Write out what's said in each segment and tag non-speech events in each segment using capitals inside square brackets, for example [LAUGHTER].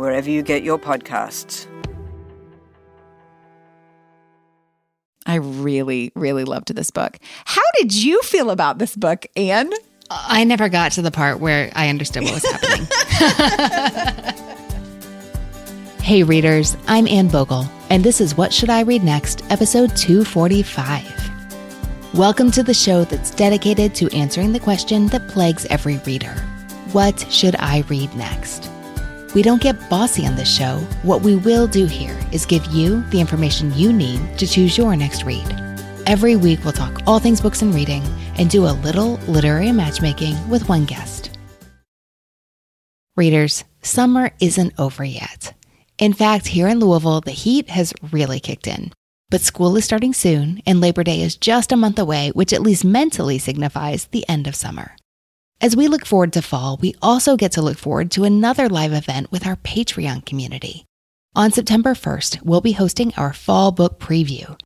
wherever you get your podcasts. I really, really loved this book. How did you feel about this book, Anne? I never got to the part where I understood what was happening. [LAUGHS] hey, readers, I'm Anne Bogel, and this is What Should I Read Next, episode 245. Welcome to the show that's dedicated to answering the question that plagues every reader What should I read next? We don't get bossy on this show. What we will do here is give you the information you need to choose your next read. Every week, we'll talk all things books and reading and do a little literary matchmaking with one guest. Readers, summer isn't over yet. In fact, here in Louisville, the heat has really kicked in. But school is starting soon, and Labor Day is just a month away, which at least mentally signifies the end of summer. As we look forward to fall, we also get to look forward to another live event with our Patreon community. On September 1st, we'll be hosting our fall book preview.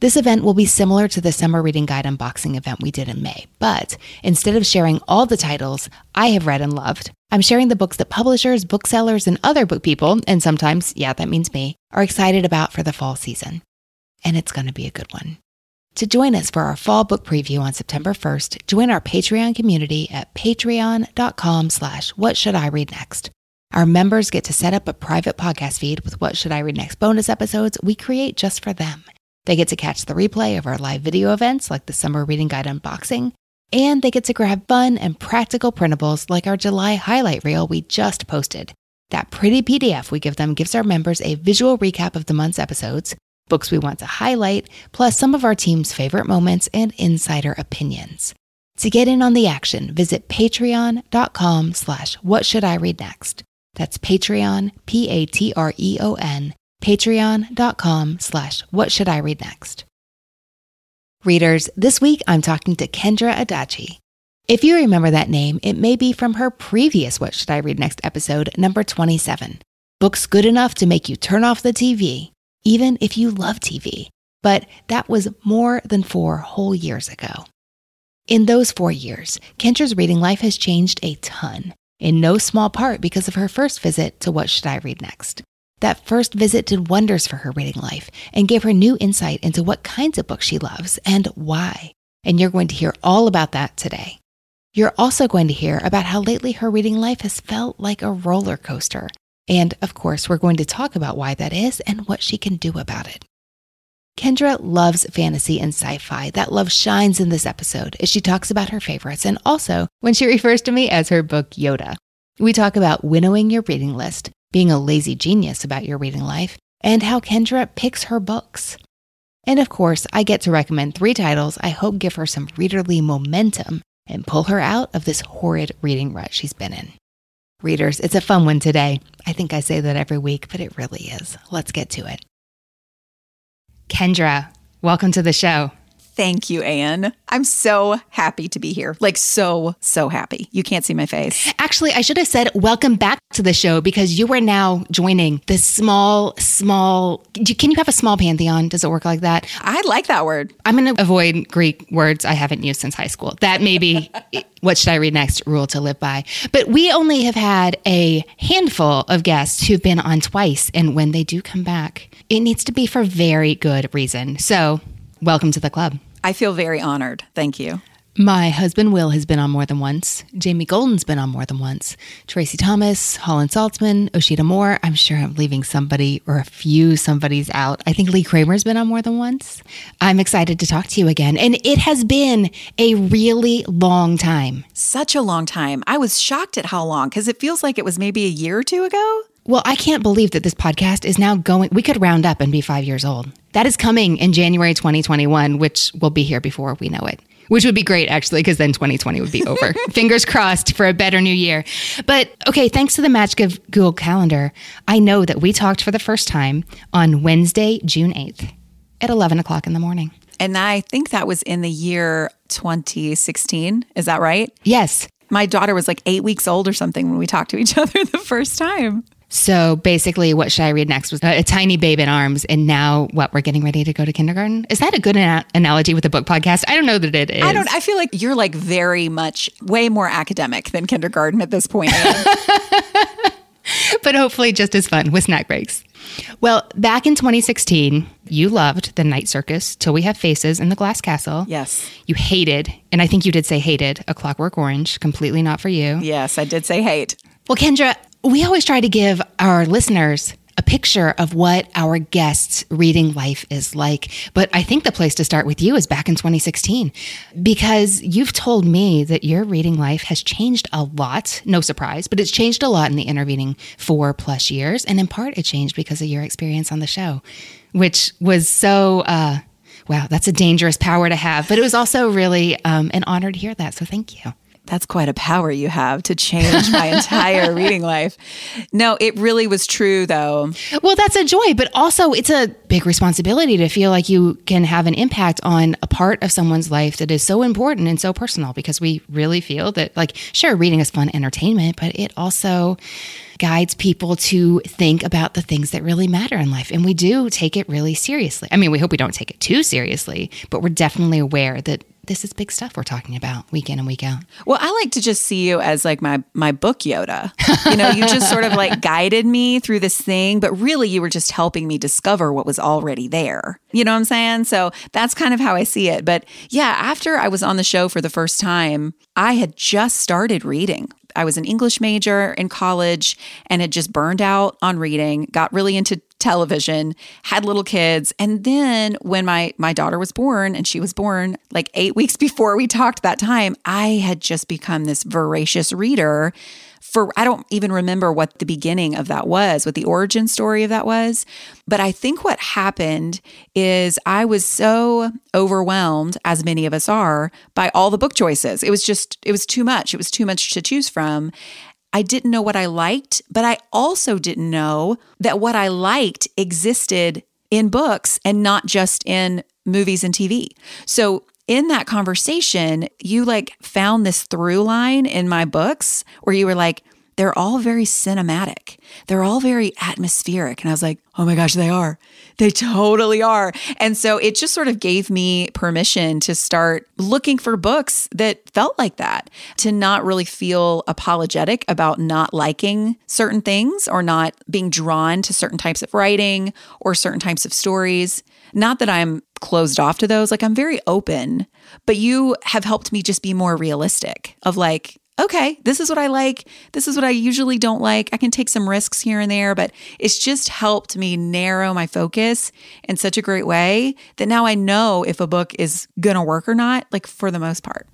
This event will be similar to the summer reading guide unboxing event we did in May, but instead of sharing all the titles I have read and loved, I'm sharing the books that publishers, booksellers, and other book people, and sometimes, yeah, that means me, are excited about for the fall season. And it's going to be a good one. To join us for our fall book preview on September 1st, join our Patreon community at patreon.com slash what should I read next. Our members get to set up a private podcast feed with What Should I Read Next bonus episodes we create just for them. They get to catch the replay of our live video events like the Summer Reading Guide unboxing, and they get to grab fun and practical printables like our July highlight reel we just posted. That pretty PDF we give them gives our members a visual recap of the month's episodes, books we want to highlight, plus some of our team's favorite moments and insider opinions. To get in on the action, visit patreon.com slash what should I read next. That's Patreon, P-A-T-R-E-O-N, patreon.com slash what should I read next. Readers, this week I'm talking to Kendra Adachi. If you remember that name, it may be from her previous What Should I Read Next episode, number 27. Books good enough to make you turn off the TV even if you love TV. But that was more than four whole years ago. In those four years, Kendra's reading life has changed a ton, in no small part because of her first visit to What Should I Read Next. That first visit did wonders for her reading life and gave her new insight into what kinds of books she loves and why. And you're going to hear all about that today. You're also going to hear about how lately her reading life has felt like a roller coaster and of course, we're going to talk about why that is and what she can do about it. Kendra loves fantasy and sci fi. That love shines in this episode as she talks about her favorites and also when she [LAUGHS] refers to me as her book Yoda. We talk about winnowing your reading list, being a lazy genius about your reading life, and how Kendra picks her books. And of course, I get to recommend three titles I hope give her some readerly momentum and pull her out of this horrid reading rut she's been in. Readers, it's a fun one today. I think I say that every week, but it really is. Let's get to it. Kendra, welcome to the show. Thank you, Anne. I'm so happy to be here. Like, so, so happy. You can't see my face. Actually, I should have said welcome back to the show because you are now joining the small, small. Can you have a small pantheon? Does it work like that? I like that word. I'm going to avoid Greek words I haven't used since high school. That may be [LAUGHS] what should I read next rule to live by. But we only have had a handful of guests who've been on twice. And when they do come back, it needs to be for very good reason. So, welcome to the club. I feel very honored. Thank you. My husband Will has been on more than once. Jamie Golden's been on more than once. Tracy Thomas, Holland Saltzman, Osheta Moore. I'm sure I'm leaving somebody or a few somebody's out. I think Leigh Kramer's been on more than once. I'm excited to talk to you again. And it has been a really long time. Such a long time. I was shocked at how long because it feels like it was maybe a year or two ago. Well, I can't believe that this podcast is now going. We could round up and be five years old. That is coming in January 2021, which will be here before we know it which would be great actually, because then 2020 would be over. [LAUGHS] Fingers crossed for a better new year. But okay, thanks to the magic of Google Calendar, I know that we talked for the first time on Wednesday, June 8th at 11 o'clock in the morning. And I think that was in the year 2016. Is that right? Yes. My daughter was like eight weeks old or something when we talked to each [LAUGHS] other the first time. So basically, what should I read next was a, a, tiny babe in arms, and now what? We're getting ready to go to kindergarten. Is that a good ana- analogy with a book podcast? I don't know that it is. I don't. I feel like you're like very much way more academic than kindergarten at this point. [LAUGHS] but hopefully, just as fun with snack breaks. Well, back in 2016, you loved the Night Circus, Till We Have Faces, in the Glass Castle. Yes. You hated, and I think you did say hated, A Clockwork Orange. Completely not for you. Yes, I did say hate. Well, Kendra, we always try to give our listeners a picture of what our guests' reading life is like. But I think the place to start with you is back in 2016, because you've told me that your reading life has changed a lot. No surprise, but it's changed a lot in the intervening four plus years. And in part, it changed because of your experience on the show, which was so. Uh, wow, that's a dangerous power to have. But it was also really um, an honor to hear that. So thank you that's quite a power you have to change my [LAUGHS] entire reading life. No, it really was true though. Well, that's a joy, but also it's a big responsibility to feel like you can have an impact on a part of someone's life that is so important and so personal because we really feel that, like, sure, reading is fun entertainment, but it also guides people to think about the things that really matter in life. And we do take it really seriously. I mean, we hope we don't take it too seriously, but we're definitely aware that this is big stuff we're talking about week in and week out. Well, I like to just see you as like my my book Yoda. You know, you just sort of like [LAUGHS] guided me through this thing, but really you were just helping me discover what was already there. You know what I'm saying? So that's kind of how I see it. But yeah, after I was on the show for the first time, I had just started reading. I was an English major in college and had just burned out on reading, got really into television, had little kids. And then when my my daughter was born and she was born like 8 [LAUGHS] weeks before we talked that time, I had just become this voracious reader for I don't even remember what the beginning of that was, what the origin story of that was. But I think what happened is I was so overwhelmed, as many of us are, by all the book choices. It was just, it was too much. It was too much to choose from. I didn't know what I liked, but I also didn't know that what I liked existed in books and not just in movies and TV. So in that conversation, you like found this through line in my books where you were like, they're all very cinematic. They're all very atmospheric. And I was like, oh my gosh, they are. They totally are. And so it just sort of gave me permission to start looking for books that felt like that, to not really feel apologetic about not liking certain things or not being drawn to certain types of writing or certain types of stories. Not that I'm closed off to those, like I'm very open, but you have helped me just be more realistic of like, okay, this is what I like. This is what I usually don't like. I can take some risks here and there, but it's just helped me narrow my focus in such a great way that now I know if a book is going to work or not, like for the most part.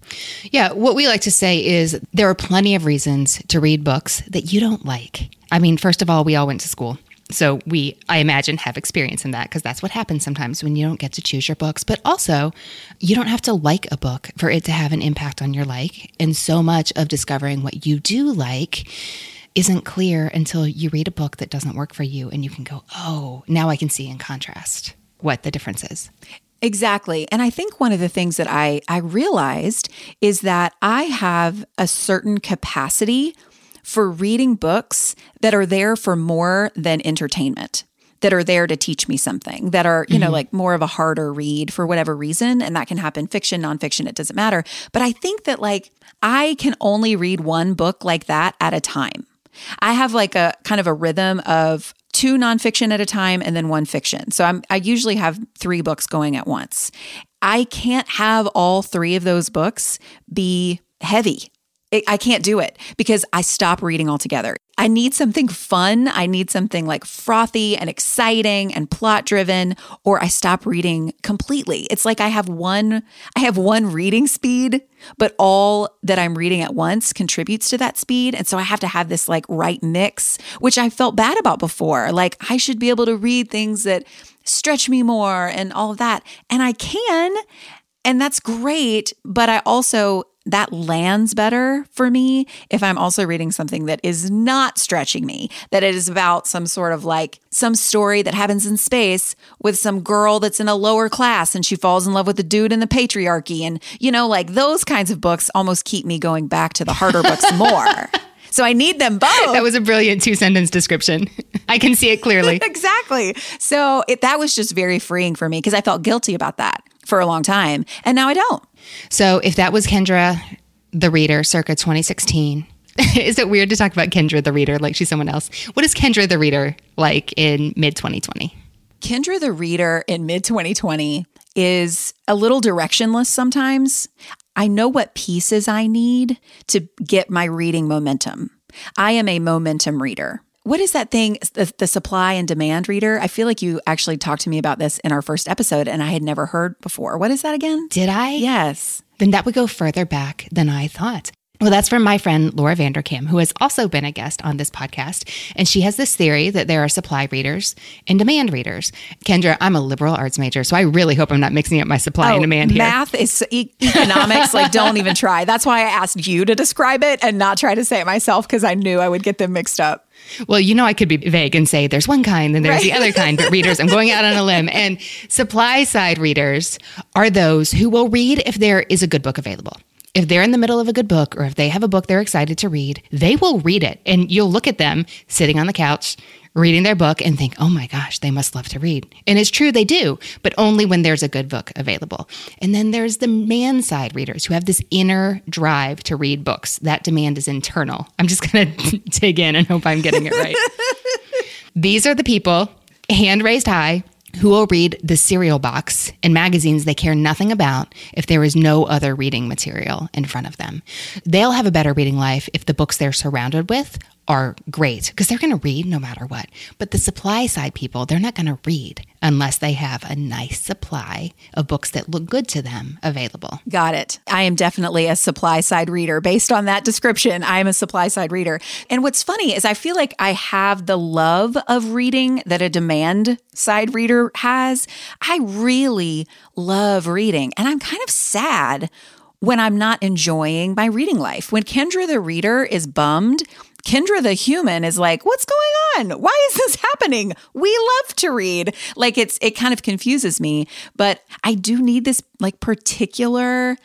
Yeah. What we like to say is there are plenty of reasons to read books that you don't like. I mean, first of all, we all went to school. So we, I imagine, have experience in that because that's what happens sometimes when you don't get to choose your books. But also, you don't have to like a book for it to have an impact on your like. And so much of discovering what you do like isn't clear until you read a book that doesn't work for you and you can go, oh, now I can see in contrast what the difference is. Exactly. And I think one of the things that I, I realized is that I have a certain capacity for reading books that are there for more than entertainment that are there to teach me something that are you mm-hmm. know like more of a harder read for whatever reason and that can happen fiction nonfiction it doesn't matter but i think that like i can only read one book like that at a time i have like a kind of a rhythm of two nonfiction at a time and then one fiction so i'm i usually have three books going at once I can't have all three of those books be heavy. It, I can't do it because I stop reading altogether. I need something fun. I need something like frothy and exciting and plot driven, or I stop reading completely. It's like I have one, I have one reading speed, but all that I'm reading at once contributes to that speed. And so I have to have this like right mix, which I felt bad about before. Like I should be able to read things that stretch me more and all of that. And I can. And that's great. But I also that lands better for me if I'm also reading something that is not stretching me, that it is about some sort of like some story that happens in space with some girl that's in a lower class and she falls in love with the dude in the patriarchy. And, you know, like those kinds of books almost keep me going back to the harder books [LAUGHS] more. So I need them both. That was a brilliant two sentence description. [LAUGHS] I can see it clearly. [LAUGHS] exactly. So it, that was just very freeing for me because I felt guilty about that for a long time. And now I don't. So if that was Kendra the reader circa 2016, [LAUGHS] is it weird to talk about Kendra the reader like she's someone else? What is Kendra the reader like in mid 2020? Kendra the reader in mid 2020 is a little directionless sometimes. I know what pieces I need to get my reading momentum. I am a momentum reader. What is that thing, the, the, supply and demand reader? I feel like you actually talked to me about this in our first episode and I had never heard before. What is that again? Did I? Yes. Then that would go further back than I thought. Well, that's from my friend Laura Vanderkam, who has also been a guest on this podcast. And she has this theory that there are supply readers and demand readers. Kendra, I'm a liberal arts major, so I really hope I'm not mixing up my supply oh, and demand here. Math is e- economics. like, don't even try. That's why I asked you to describe it and not try to say it myself because I knew I would get them mixed up. Well, you know, I could be vague and say there's one kind and there's right. the other kind, but readers, I'm going out on a limb. [LAUGHS] And supply side readers are those who will read if there is a good book available if they're in the middle of a good book or if they have a book they're excited to read, they will read it. And you'll look at them sitting on the couch reading their book and think, oh my gosh, they must love to read. And it's true, they do, but only when there's a good book available. And then there's the man side readers who have this inner drive to read books. That demand is internal. I'm just going [LAUGHS] to dig in and hope I'm getting it right. [LAUGHS] These are the people, hand raised high, who will read the cereal box in magazines they care nothing about if there is no other reading material in front of them. They'll have a better reading life if the books they're surrounded with are great because they're going to read no matter what. But the supply side people, they're not going to read unless they have a nice supply of books that look good to them available. Got it. I am definitely a supply side reader. Based on that description, I am a supply side reader. And what's funny is I feel like I have the love of reading that a demand side reader has. I really love reading, and I'm kind of sad when I'm not enjoying my reading life. When Kendra the reader is bummed, Kendra the human is like, what's going on? Why is this [LAUGHS] happening? We love to read. Like it's it kind of confuses me, but I do need this like particular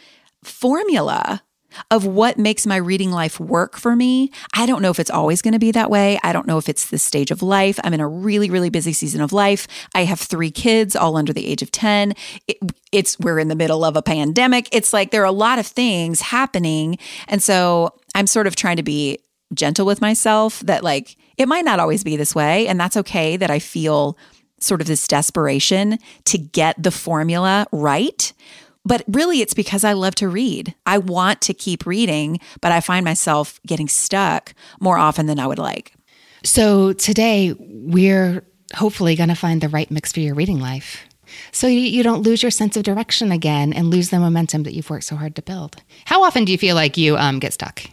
formula of what makes my reading life work for me. I don't know if it's always going to be that way. I don't know if it's the stage of life. I'm in a really, really busy season of life. I have three kids, all under the age of 10. It, it's, we're in the middle of a pandemic. It's like there are a lot of things happening. And so I'm sort of trying to be gentle with myself that like it might not always be this way and that's okay that I feel sort of this desperation to get the formula right. But really, it's because I love to read. I want to keep reading, but I find myself getting stuck more often than I would like. So today, we're hopefully going to find the right mix for your reading life. So you, you don't lose your sense of direction again and lose the momentum that you've worked so hard to build. How often do you feel like you um, get stuck?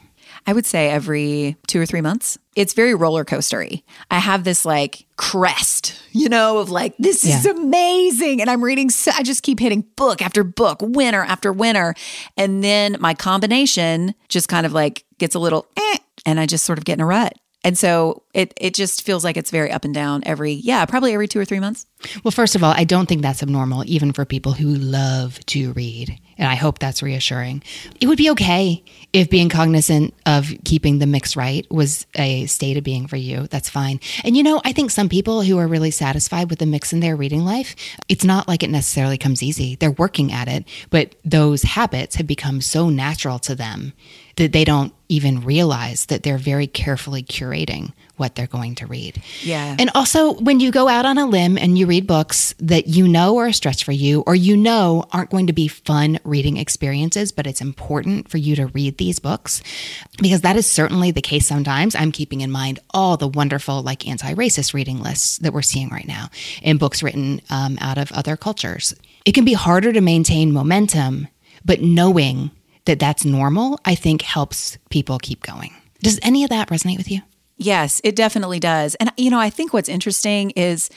I would say every two or three months. It's very roller coastery. I have this like crest, you know, of like, this yeah. is amazing. And I'm reading, so, I just keep hitting book after book, winner after winner. And then my combination just kind of like gets a little eh, and I just sort of get in a rut. And so it it just feels like it's very up and down every yeah, probably every 2 or 3 months. Well, first of all, I don't think that's abnormal even for people who love to read. And I hope that's reassuring. It would be okay if being cognizant of keeping the mix right was a state of being for you. That's fine. And you know, I think some people who are really satisfied with the mix in their reading life, it's not like it necessarily comes easy. They're working at it, but those habits have become so natural to them that they don't even realize that they're very carefully curating what they're going to read. Yeah. And also, when you go out on a limb and you read books that you know are a stretch for you or you know aren't going to be fun reading experiences, but it's important for you to read these books, because that is certainly the case sometimes. I'm keeping in mind all the wonderful, like anti racist reading lists that we're seeing right now in books written um, out of other cultures. It can be harder to maintain momentum, but knowing that that's normal, I think helps people keep going. Does any of that resonate with you? Yes, it definitely does. And, you know, I think what's interesting is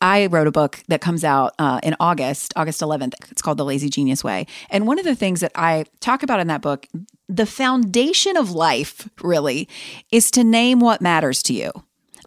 I wrote a book that comes out uh, in August, August 11th. It's called The Lazy Genius Way. And one of the things that I talk about in that book, the foundation of life really is to name what matters to you.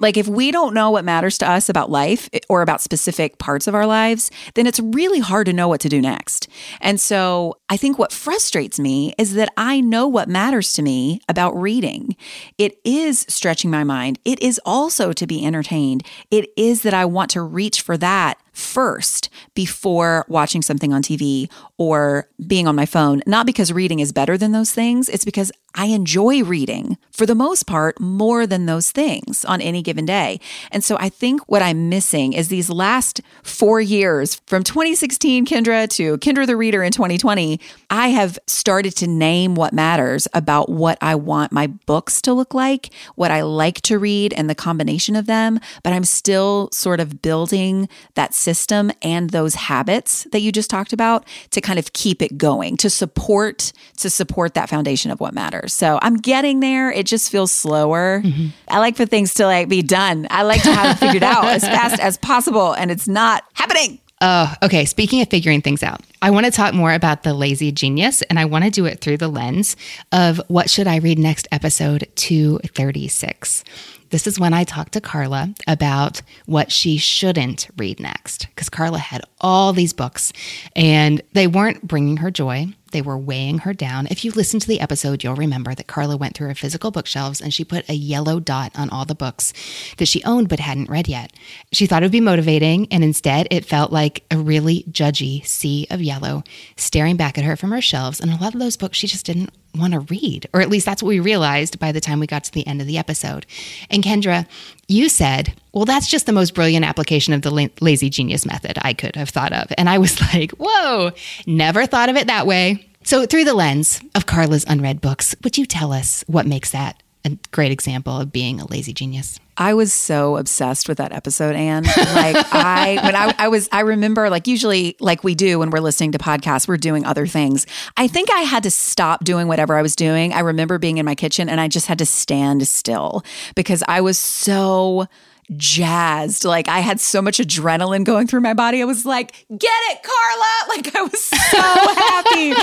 Like, if we don't know what matters to us about life eh, or about specific parts of our lives, then it's really hard to know what to do next. And so, I think what frustrates me is that I know what matters to me about reading. It is stretching my mind, it is also to be entertained, it is that I want to reach for that first before watching something on TV or being on my phone. Not because reading is better than those things, it's because I enjoy reading for the most part more than those things on any given day. And so I think what I'm missing is these last four years from 2016 Kendra to Kendra the Reader in 2020, I have started to name what matters about what I want my books to look like, what I like to read, and the combination of them. But I'm still sort of building that system and those habits that you just talked about to kind of keep it going, to support, to support that foundation of what matters. So I'm getting there. It just feels slower. Mm-hmm. I like for things to like be done. I like to have it figured out as [LAUGHS] fast as possible, and it's not happening. Oh, okay. Speaking of figuring things out, I want to talk more about the lazy genius, and I want to do it through the lens of what should I read next episode 236. This is when I talked to Carla about what she shouldn't read next, because Carla had all these books and they weren't bringing her joy. They were weighing her down. If you listen to the episode, you'll remember that Carla went through her physical bookshelves and she put a yellow dot on all the books that she owned but hadn't read yet. She thought it would be motivating, and instead it felt like a really judgy sea of yellow staring back at her from her shelves. And a lot of those books she just didn't want to read, or at least that's what we realized by the time we got to the end of the episode. And Kendra, you said, well, that's just the most brilliant application of the lazy genius method I could have thought of. And I was [LAUGHS] like, whoa, never thought of it that way. So, through the lens of Carla's unread books, would you tell us what makes that a great example of being a lazy genius? I was so obsessed with that episode, Anne. Like I, when I, I was, I remember like usually like we do when we're listening to podcasts, we're doing other things. I think I had to stop doing whatever I was doing. I remember being in my kitchen and I just had to stand still because I was so jazzed. Like I had so much adrenaline going through my body. I was like, get it, Carla. [LAUGHS] Like I was so happy.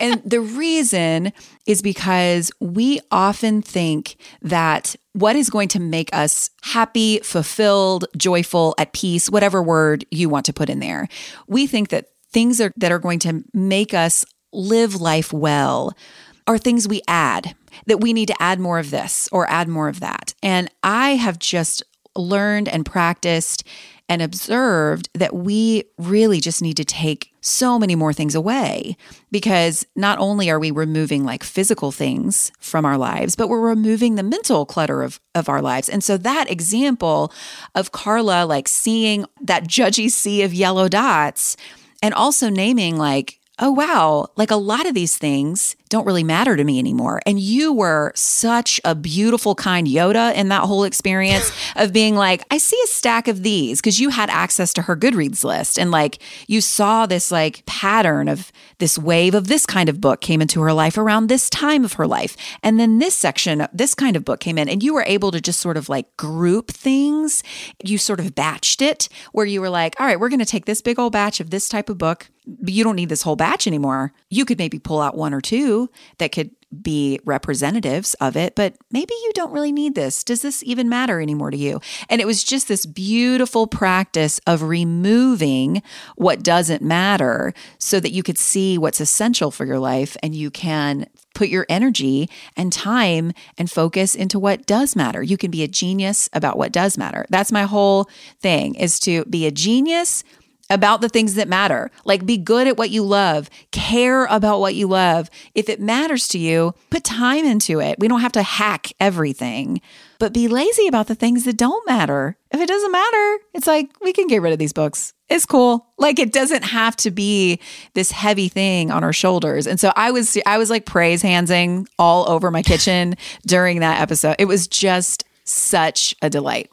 and the reason is because we often think that what is going to make us happy, fulfilled, joyful, at peace, whatever word you want to put in there, we think that things are, that are going to make us live life well are things we add, that we need to add more of this or add more of that. And I have just learned and practiced and observed that we really just need to take so many more things away because not only are we removing like physical things from our lives, but we're removing the mental clutter of, of our lives. And so that example of Carla like seeing that judgy sea of yellow dots and also naming like, oh wow, like a lot of these things don't really matter to me anymore. And you were such a beautiful, kind Yoda in that whole experience [LAUGHS] of being like, I see a stack of these because you had access to her Goodreads list. And like you saw this like pattern of this wave of this kind of book came into her life around this time of her life. And then this section, this kind of book came in, and you were able to just sort of like group things. You sort of batched it where you were like, all right, we're going to take this big old batch of this type of book. You don't need this whole batch anymore. You could maybe pull out one or two that could be representatives of it, but maybe you don't really need this. Does this even matter anymore to you? And it was just this beautiful practice of removing what doesn't matter so that you could see what's essential for your life and you can put your energy and time and focus into what does matter. You can be a genius about what does matter. That's my whole thing is to be a genius about the things that matter. Like be good at what you love, care about what you love. If it matters to you, put time into it. We don't have to hack everything, but be lazy about the things that don't matter. If it doesn't matter, it's like we can get rid of these books. It's cool. Like it doesn't have to be this heavy thing on our shoulders. And so I was I was like praise handsing all over my kitchen [LAUGHS] during that episode. It was just such a delight.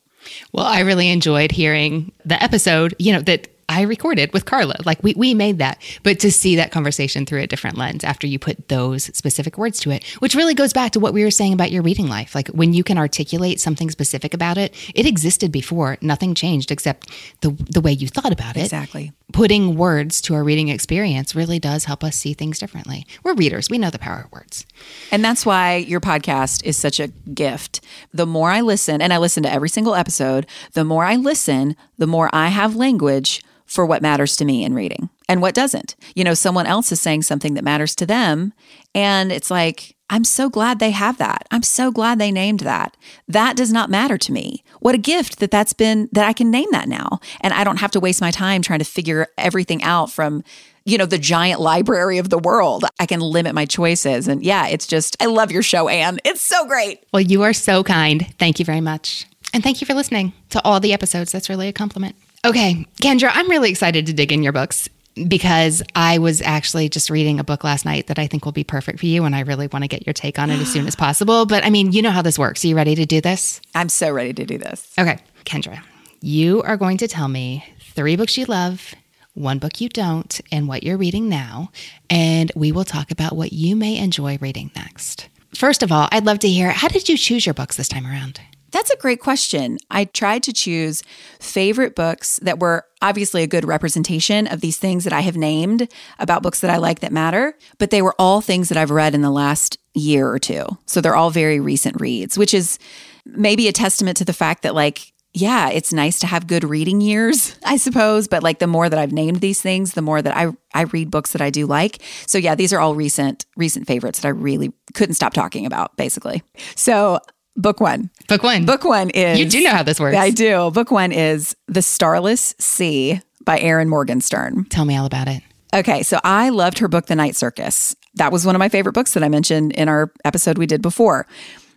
Well, I really enjoyed hearing the episode, you know, that I recorded with Carla. Like we, we made that. But to see that conversation through a different lens after you put those specific words to it, which really goes back to what we were saying about your reading life. Like when you can articulate something specific about it, it existed before. Nothing changed except the the way you thought about it. Exactly. Putting words to our reading experience really does help us see things differently. We're readers. We know the power of words. And that's why your podcast is such a gift. The more I listen, and I listen to every single episode, the more I listen, the more I have language for what matters to me in reading and what doesn't. You know, someone else is saying something that matters to them. And it's like, I'm so glad they have that. I'm so glad they named that. That does not matter to me. What a gift that that's been, that I can name that now. And I don't have to waste my time trying to figure everything out from, you know, the giant library of the world. I can limit my choices. And yeah, it's just, I love your show, Anne. It's so great. Well, you are so kind. Thank you very much. And thank you for listening to all the episodes. That's really a compliment. Okay, Kendra, I'm really excited to dig in your books because I was actually just reading a book last night that I think will be perfect for you. And I really want to get your take on it as soon as [GASPS] possible. But I mean, you know how this works. Are you ready to do this? I'm so ready to do this. Okay, Kendra, you are going to tell me three books you love, one book you don't, and what you're reading now. And we will talk about what you may enjoy reading next. First of all, I'd love to hear how did you choose your books this time around? That's a great question. I tried to choose favorite books that were obviously a good representation of these things that I have named about books that I like that matter, but they were all things that I've read in the last year or two. So they're all very recent reads, which is maybe a testament to the fact that, like, yeah, it's nice to have good reading years, [LAUGHS] I suppose. But like the more that I've named these things, the more that I I read books that I do like. So yeah, these are all recent recent favorites that I really couldn't stop talking about, basically. So Book one. Book one. Book one is. You do know how this works. I do. Book one is The Starless Sea by Erin Morgenstern. Tell me all about it. Okay, so I loved her book, The Night Circus. That was one of my favorite books that I mentioned in our episode we did before.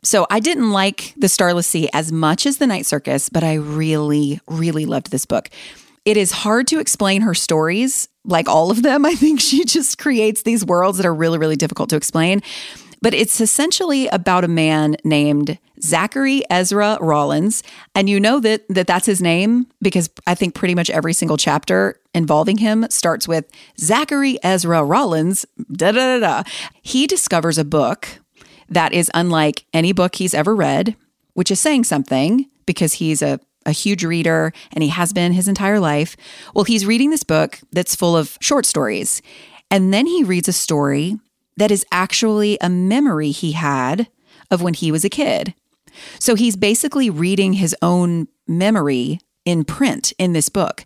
So I didn't like The Starless Sea as much as The Night Circus, but I really, really loved this book. It is hard to explain her stories, like all of them. [LAUGHS] I think she just creates these worlds that are really, really difficult to explain. But it's essentially about a man named Zachary Ezra Rollins. And you know that, that that's his name because I think pretty much every single chapter involving him starts with Zachary Ezra Rollins. Da da da da. He discovers a book that is unlike any book he's ever read, which is saying something because he's a a huge reader and he has been his entire life. Well, he's reading this book that's full of short stories. And then he reads a story that is actually a memory he had of when he was a kid. So he's basically reading his own memory in print in this book.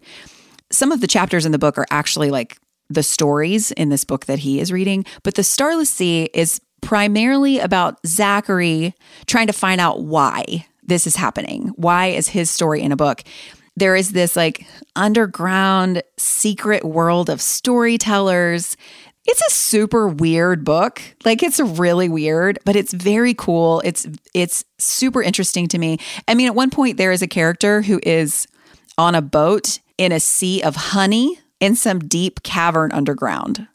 Some of the chapters in the book are actually like the stories in this book that he is reading, but The Starless Sea is primarily about Zachary trying to find out why this is happening. Why is his story in a book? There is this like underground secret world of storytellers it's a super weird book. Like it's really weird, but it's very cool. It's it's super interesting to me. I mean, at one point there is a character who is on a boat in a sea of honey in some deep cavern underground.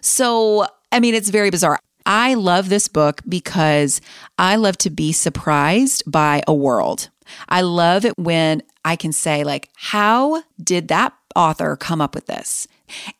So, I mean, it's very bizarre. I love this book because I love to be surprised by a world. I love it when I can say like, how did that author come up with this?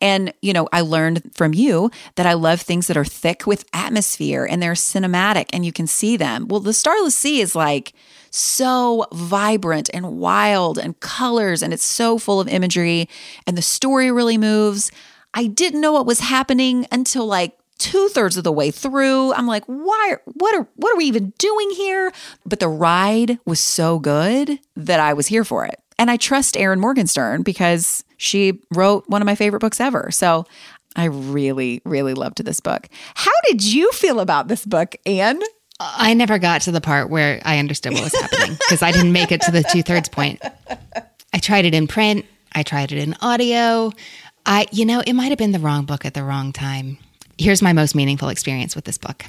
And, you know, I learned from you that I love things that are thick with atmosphere and they're cinematic and you can see them. Well, the Starless Sea is like so vibrant and wild and colors and it's so full of imagery and the story really moves. I didn't know what was happening until like two thirds of the way through. I'm like, why? What are what are we even doing here? But the ride was so good that I was here for it. And I trust Erin Morgenstern because she wrote one of my favorite books ever. So I really, really loved this book. How did you feel about this book, Anne? I never got to the part where I understood what was happening because I didn't make it to the two thirds point. I tried it in print. I tried it in audio. I, you know, it might have been the wrong book at the wrong time. Here's my most meaningful experience with this book.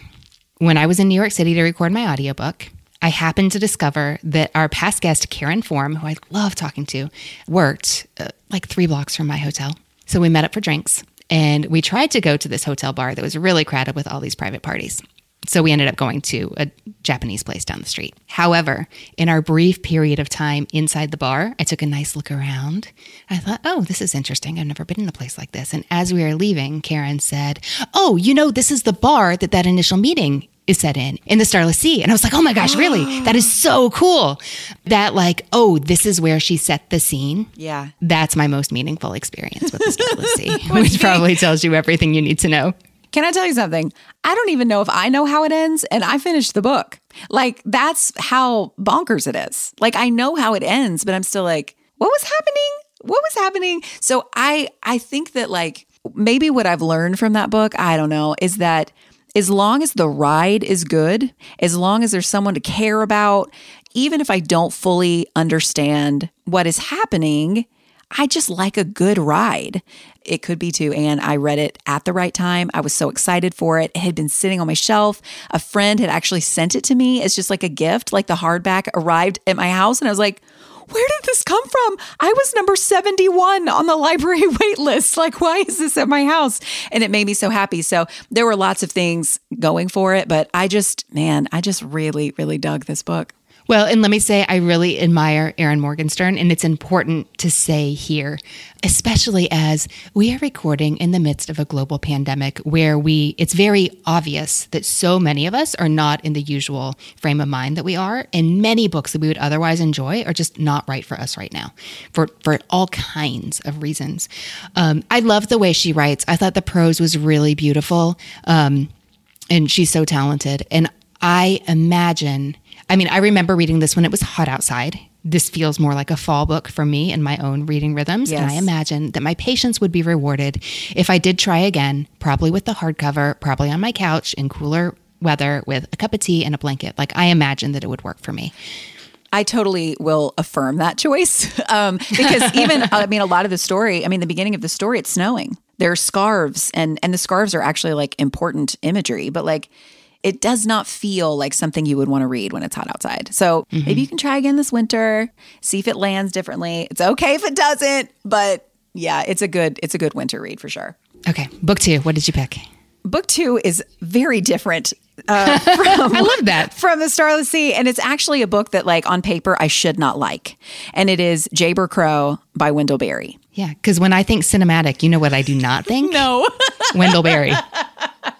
When I was in New York City to record my audiobook, I happened to discover that our past guest, Karen Form, who I love talking to, worked uh, like three blocks from my hotel. So we met up for drinks and we tried to go to this hotel bar that was really crowded with all these private parties. So we ended up going to a Japanese place down the street. However, in our brief period of time inside the bar, I took a nice look around. I thought, oh, this is interesting. I've never been in a place like this. And as we were leaving, Karen said, oh, you know, this is the bar that that initial meeting is set in in the Starless Sea. And I was like, oh my gosh, really? [GASPS] That is so cool. That, like, oh, this is where she set the scene. Yeah. That's my most meaningful experience with the Starless Sea, [LAUGHS] which probably tells you everything you need to know. Can I tell you something? I don't even know if I know how it ends, and I finished the book. Like, that's how bonkers it is. Like, I know how it ends, but I'm still like, what was happening? What was happening? So I I think that like maybe what I've learned from that book, I don't know, is that as long as the ride is good, as long as there's someone to care about, even if I don't fully understand what is happening, I just like a good ride. It could be too. And I read it at the right time. I was so excited for it. It had been sitting on my shelf. A friend had actually sent it to me as just like a gift, like the hardback arrived at my house. And I was like, where did this come from? I was number 71 on the [LAUGHS] library wait list. Like, why is this at my house? And it made me so happy. So there were lots of things going for it, but I just, man, I just really, really dug this book. Well, and let me say, I really admire Erin Morgenstern, and it's important to say here, especially as we are recording in the midst of a global pandemic where we, it's very obvious that so many of us are not in the usual frame of mind that we are, and many books that we would otherwise enjoy are just not right for us right now, for for all kinds of reasons. Um, I love the way she writes. I thought the prose was really beautiful, um, and she's so talented, and I imagine I mean, I remember reading this when it was hot outside. This feels more like a fall book for me and my own reading rhythms. Yes. And I imagine that my patience would be rewarded if I did try again, probably with the hardcover, probably on my couch in cooler weather with a cup of tea and a blanket. Like I imagine that it would work for me. I totally will affirm that [LAUGHS] choice um, because even [LAUGHS] I mean a lot of the story. I mean the beginning of the story, it's snowing. There are scarves, and and the scarves are actually like important imagery, but like it does not feel like something you would want to read when it's hot outside. So Mm-hmm. maybe you can try again this winter, see if it lands differently. It's okay if it doesn't, but yeah, it's a good it's a good winter read for sure. Okay, book two. What did you pick? Book two is very different uh, [LAUGHS] from I love that. from the Starless Sea, and it's actually a book that, like on paper, I should not like, and it is Jayber Crow by Wendell Berry. Yeah, because when I think cinematic, you know what I do not think? [LAUGHS] No, Wendell Berry, [LAUGHS]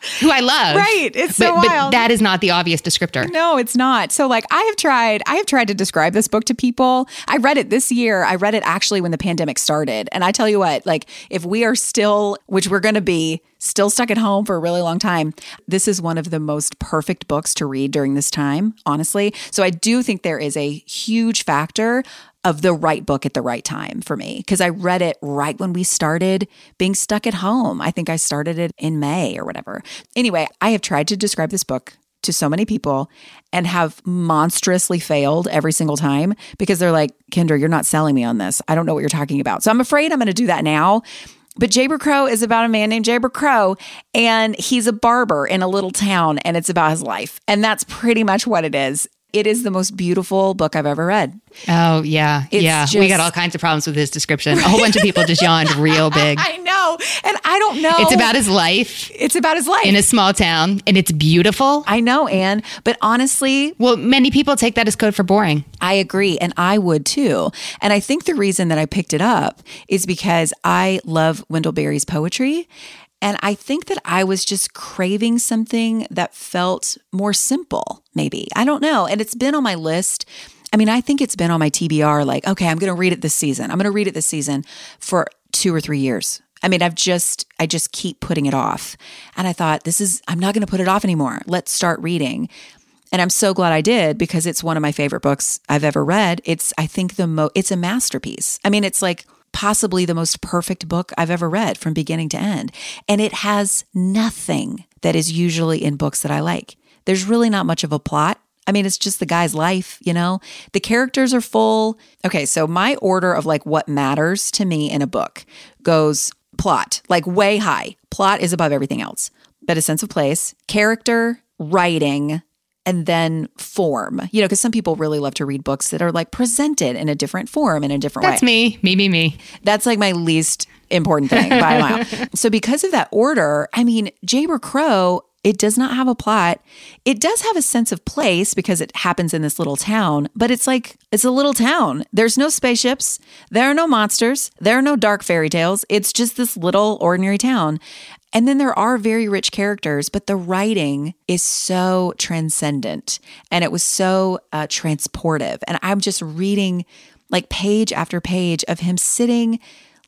[LAUGHS] who I love. Right, it's so but, wild. But that is not the obvious descriptor. No, it's not. So like I have tried I have tried to describe this book to people. I read it this year. I read it actually when the pandemic started. And I tell you what, like if we are still, which we're going to be, still stuck at home for a really long time, this is one of the most perfect books to read during this time, honestly. So I do think there is a huge factor of the right book at the right time for me because I read it right when we started being stuck at home. I think I started it in May or whatever. Anyway, I have tried to describe this book to so many people and have monstrously failed every single time because they're like, Kendra, you're not selling me on this. I don't know what you're talking about. So I'm afraid I'm going to do that now. But Jayber Crow is about a man named Jayber Crow, and he's a barber in a little town, and it's about his life. And that's pretty much what it is. It is the most beautiful book I've ever read. Oh yeah, It's yeah. we got all kinds of problems with his description. A whole bunch of people just yawned [LAUGHS] real big. I know. And I don't know. It's about his life it's about his life. in a small town, and it's beautiful. I know, Anne. But honestly, Well, many people take that as code for boring. I agree. And I would too. And I think the reason that I picked it up is because I love Wendell Berry's poetry. And I think that I was just craving something that felt more simple, maybe. I don't know. And it's been on my list. I mean, I think it's been on my TBR like, okay, I'm going to read it this season. I'm going to read it this season for two or three years. I mean, I've just, I just keep putting it off. And I thought, this is, I'm not going to put it off anymore. Let's start reading. And I'm so glad I did because it's one of my favorite books I've ever read. It's, I think, the mo, it's a masterpiece. I mean, it's like possibly the most perfect book I've ever read from beginning to end. And it has nothing that is usually in books that I like. There's really not much of a plot. I mean, it's just the guy's life, you know? The characters are full. Okay, so my order of like what matters to me in a book goes plot, like way high. Plot is above everything else, but a sense of place, character, writing, and then form. You know, because some people really love to read books that are like presented in a different form in a different That's way. That's me. Me, me, me. That's like my least important thing by a mile. [LAUGHS] So because of that order, I mean, Jayber Crow, it does not have a plot. It does have a sense of place because it happens in this little town, but it's like it's a little town. There's no spaceships, there are no monsters, there are no dark fairy tales. It's just this little ordinary town. And then there are very rich characters, but the writing is so transcendent and it was so uh, transportive. And I'm just reading like page after page of him sitting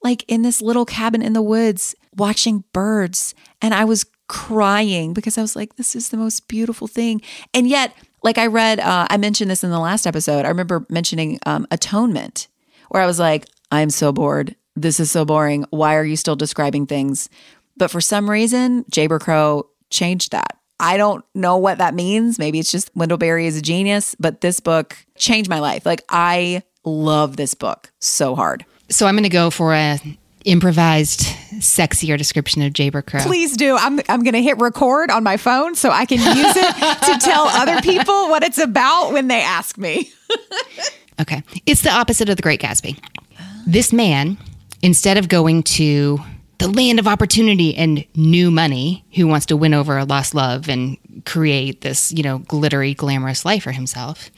like in this little cabin in the woods watching birds. And I was crying because I was like, this is the most beautiful thing. And yet, like I read, uh, I mentioned this in the last episode. I remember mentioning um, Atonement, where I was like, I'm so bored. This is so boring. Why are you still describing things? But for some reason, Jayber Crow changed that. I don't know what that means. Maybe it's just Wendell Berry is a genius, but this book changed my life. Like I love this book so hard. So I'm going to go for a improvised, sexier description of Jayber Crow. Please do. I'm I'm going to hit record on my phone so I can use it to tell other people what it's about when they ask me. [LAUGHS] Okay. It's the opposite of the Great Gatsby. This man, instead of going to the land of opportunity and new money, who wants to win over a lost love and create this, you know, glittery, glamorous life for himself,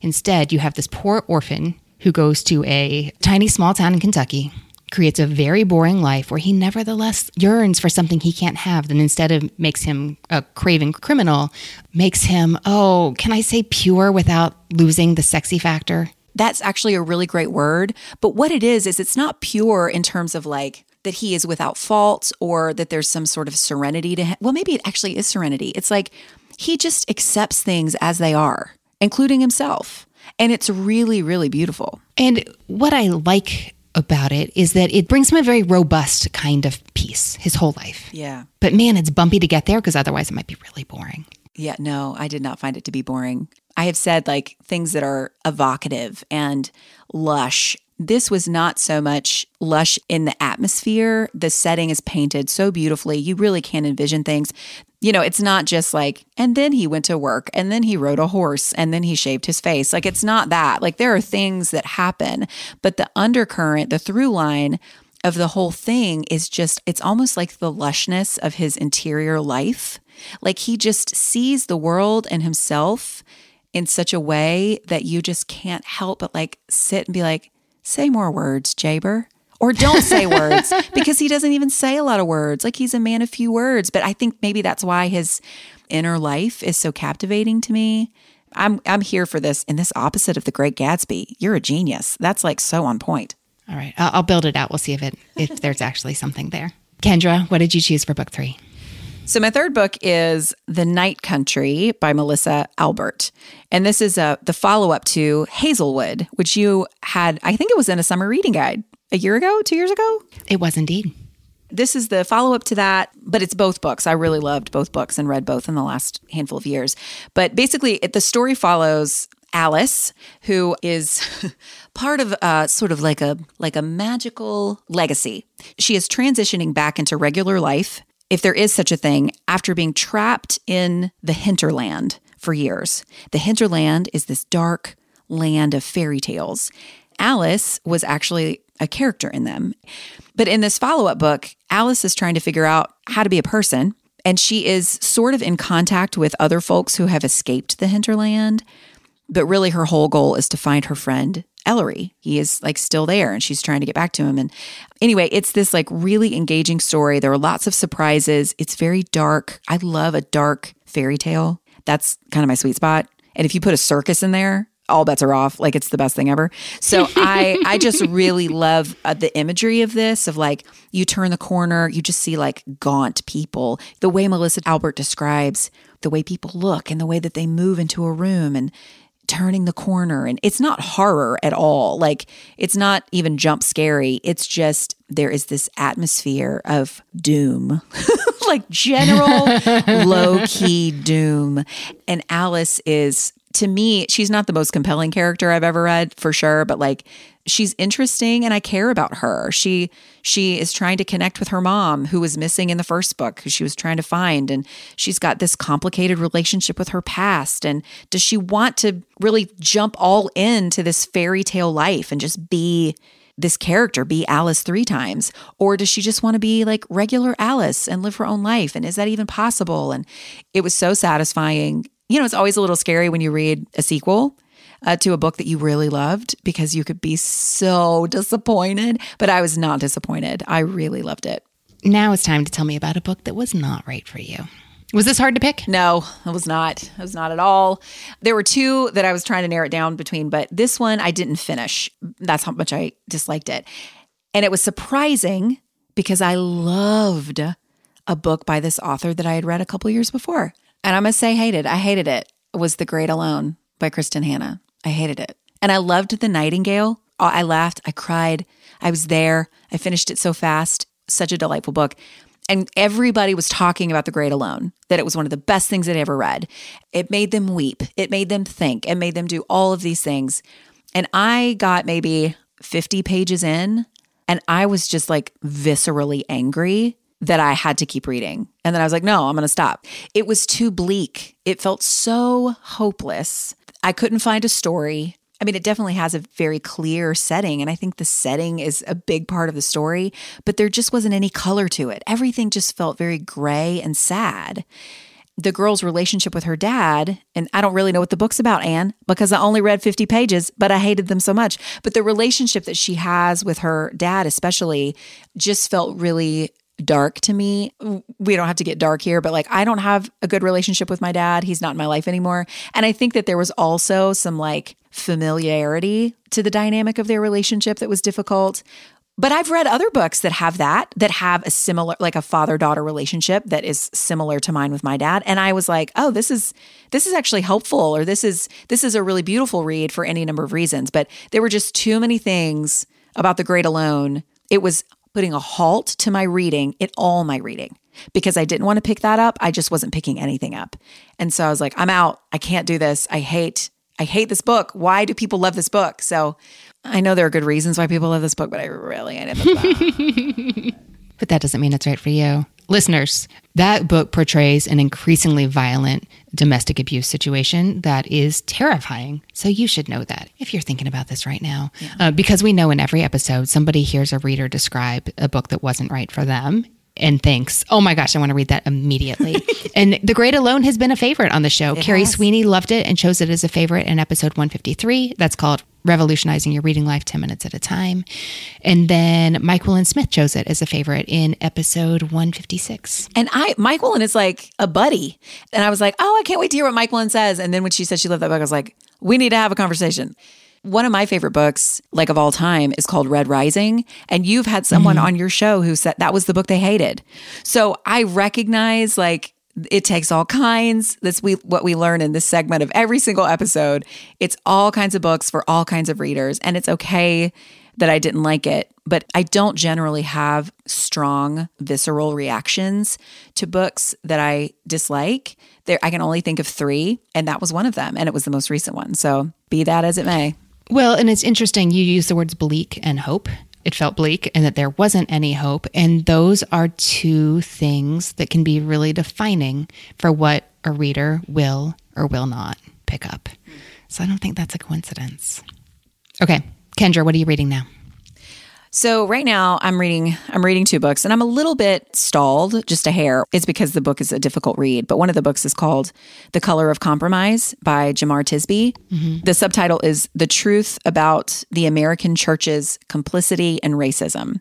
instead, you have this poor orphan who goes to a tiny small town in Kentucky, creates a very boring life where he nevertheless yearns for something he can't have, then instead of makes him a craven criminal, makes him, oh, can I say pure without losing the sexy factor? That's actually a really great word, but what it is is it's not pure in terms of like that he is without fault or that there's some sort of serenity to him. Well, maybe it actually is serenity. It's like he just accepts things as they are, including himself. And it's really, really beautiful. And what I like about it is that it brings him a very robust kind of peace his whole life. Yeah. But man, it's bumpy to get there because otherwise it might be really boring. Yeah, no, I did not find it to be boring. I have said like things that are evocative and lush. This was not so much lush in the atmosphere. The setting is painted so beautifully. You really can envision things. You know, it's not just like, and then he went to work and then he rode a horse and then he shaved his face. Like, it's not that. Like, there are things that happen, but the undercurrent, the through line, of the whole thing is just, it's almost like the lushness of his interior life. Like he just sees the world and himself in such a way that you just can't help but like sit and be like, say more words, Jayber. Or don't say [LAUGHS] words because he doesn't even say a lot of words. Like he's a man of few words. But I think maybe that's why his inner life is so captivating to me. I'm I'm here for this. And this opposite of the Great Gatsby, you're a genius. That's like so on point. All right, I'll, I'll build it out. We'll see if it if there's actually something there. Kendra, what did you choose for book three? So my third book is The Night Country by Melissa Albert. And this is a the follow-up to Hazel Wood, which you had I think it was in a summer reading guide a year ago, 2 years ago. It was indeed. This is the follow-up to that, but it's both books. I really loved both books and read both in the last handful of years. But basically, it, the story follows Alice, who is [LAUGHS] part of uh, sort of like a like a magical legacy. She is transitioning back into regular life, if there is such a thing, after being trapped in the hinterland for years. The hinterland is this dark land of fairy tales. Alice was actually a character in them. But in this follow up book, Alice is trying to figure out how to be a person. And she is sort of in contact with other folks who have escaped the hinterland. But really, her whole goal is to find her friend Ellery. He is like still there and she's trying to get back to him. And anyway, it's this like really engaging story. There are lots of surprises. It's very dark. I love a dark fairy tale. That's kind of my sweet spot. And if you put a circus in there, all bets are off. Like it's the best thing ever. So [LAUGHS] I I just really love uh, the imagery of this of like you turn the corner, you just see like gaunt people. The way Melissa Albert describes the way people look and the way that they move into a room and turning the corner and it's not horror at all. Like it's not even jump scary. It's just there is this atmosphere of doom. [LAUGHS] Like general [LAUGHS] low key doom. And alice is to me, she's not the most compelling character I've ever read for sure, but like she's interesting and I care about her. She she is trying to connect with her mom who was missing in the first book who she was trying to find and she's got this complicated relationship with her past and does she want to really jump all into this fairy tale life and just be this character be Alice three times? Or does she just want to be like regular Alice and live her own life? And is that even possible? And it was so satisfying. You know, it's always a little scary when you read a sequel uh, to a book that you really loved because you could be so disappointed. But I was not disappointed. I really loved it. Now it's time to tell me about a book that was not right for you. Was this hard to pick? No, it was not. It was not at all. There were two that I was trying to narrow it down between, but this one I didn't finish. That's how much I disliked it. And it was surprising because I loved a book by this author that I had read a couple years before. And I must say, hated. I hated it. It was The Great Alone by Kristin Hannah. I hated it. And I loved The Nightingale. Uh, I laughed. I cried. I was there. I finished it so fast. Such a delightful book. And everybody was talking about The Great Alone, that it was one of the best things they'd ever read. It made them weep. It made them think. It made them do all of these things. And I got maybe 50 pages in, and I was just like viscerally angry that I had to keep reading. And then I was like, no, I'm going to stop. It was too bleak. It felt so hopeless. I couldn't find a story. I mean, it definitely has a very clear setting, and I think the setting is a big part of the story, but there just wasn't any color to it. Everything just felt very gray and sad. The girl's relationship with her dad, and I don't really know what the book's about, Anne, because I only read 50 pages, but I hated them so much. But the relationship that she has with her dad, especially, just felt really dark to me. We don't have to get dark here, but like I don't have a good relationship with my dad. He's not in my life anymore. And I think that there was also some like familiarity to the dynamic of their relationship that was difficult. But I've read other books that have that, that have a similar, like a father daughter relationship that is similar to mine with my dad. And I was like, oh, this is, this is actually helpful, or this is, this is a really beautiful read for any number of reasons. But there were just too many things about The Great Alone. It was putting a halt to my reading, in all my reading, because I didn't want to pick that up. I just wasn't picking anything up. And so I was like, I'm out. I can't do this. I hate, I hate this book. Why do people love this book? So I know there are good reasons why people love this book, but I really this [LAUGHS] book. But that doesn't mean it's right for you. Listeners, that book portrays an increasingly violent domestic abuse situation that is terrifying. So you should know that if you're thinking about this right now. Yeah. Uh, because we know in every episode, somebody hears a reader describe a book that wasn't right for them and thinks, oh my gosh, I want to read that immediately. [LAUGHS] and The Great Alone has been a favorite on the show. It Carrie has. Sweeney loved it and chose it as a favorite in episode 153. That's called Revolutionizing Your Reading Life 10 Minutes at a Time. And then Mike Willen Smith chose it as a favorite in episode 156. And I, Mike Willen is like a buddy. And I was like, oh, I can't wait to hear what Mike Willen says. And then when she said she loved that book, I was like, we need to have a conversation. One of my favorite books, like of all time, is called Red Rising. And you've had someone mm-hmm. on your show who said that was the book they hated. So I recognize like it takes all kinds. That's we what we learn in this segment of every single episode. It's all kinds of books for all kinds of readers. And it's okay that I didn't like it, but I don't generally have strong visceral reactions to books that I dislike. There I can only think of 3 and that was one of them and it was the most recent one. So be that as it may. Well, and it's interesting you use the words bleak and hope. It felt bleak and that there wasn't any hope. And those are two things that can be really defining for what a reader will or will not pick up. So I don't think that's a coincidence. Okay, Kendra, what are you reading now? So right now I'm reading I'm reading two books and I'm a little bit stalled, just a hair. It's because the book is a difficult read, but one of the books is called The Color of Compromise by Jemar Tisby. Mm-hmm. The subtitle is The Truth About the American Church's Complicity and Racism.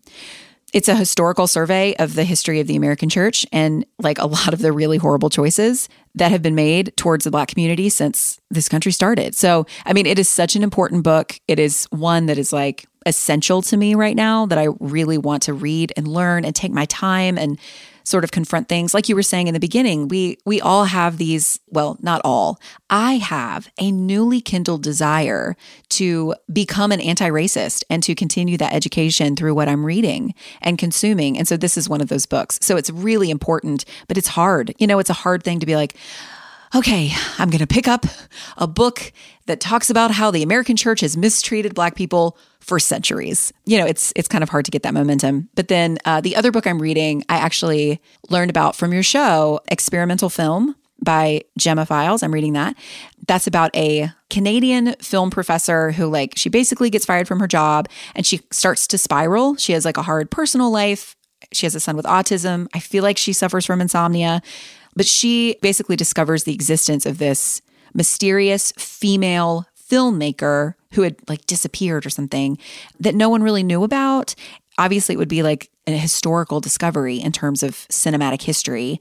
It's a historical survey of the history of the American church and like a lot of the really horrible choices that have been made towards the black community since this country started. So, I mean, it is such an important book. It is one that is like essential to me right now that I really want to read and learn and take my time and sort of confront things. Like you were saying in the beginning we we all have these well not all. I have a newly kindled desire to become an anti-racist and to continue that education through what i'm reading and consuming. And so this is one of those books. So it's really important but it's hard. You know it's a hard thing to be like okay, I'm going to pick up a book that talks about how the American church has mistreated black people for centuries. You know, it's it's kind of hard to get that momentum. But then uh, the other book I'm reading, I actually learned about from your show, experimental film by Gemma Files. I'm reading that. That's about a Canadian film professor who, like, she basically gets fired from her job and she starts to spiral. She has like a hard personal life. She has a son with autism. I feel like she suffers from insomnia. But she basically discovers the existence of this mysterious female filmmaker who had like disappeared or something that no one really knew about. Obviously, it would be like a historical discovery in terms of cinematic history.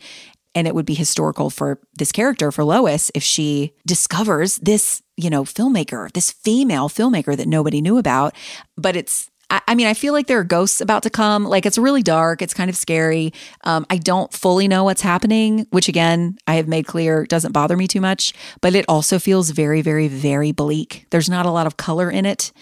And it would be historical for this character, for Lois, if she discovers this, you know, filmmaker, this female filmmaker that nobody knew about. But it's I, mean, I feel like there are ghosts about to come. Like it's really dark. It's kind of scary. Um, I don't fully know what's happening, which again, I have made clear doesn't bother me too much, but it also feels very, very, very bleak. There's not a lot of color in it,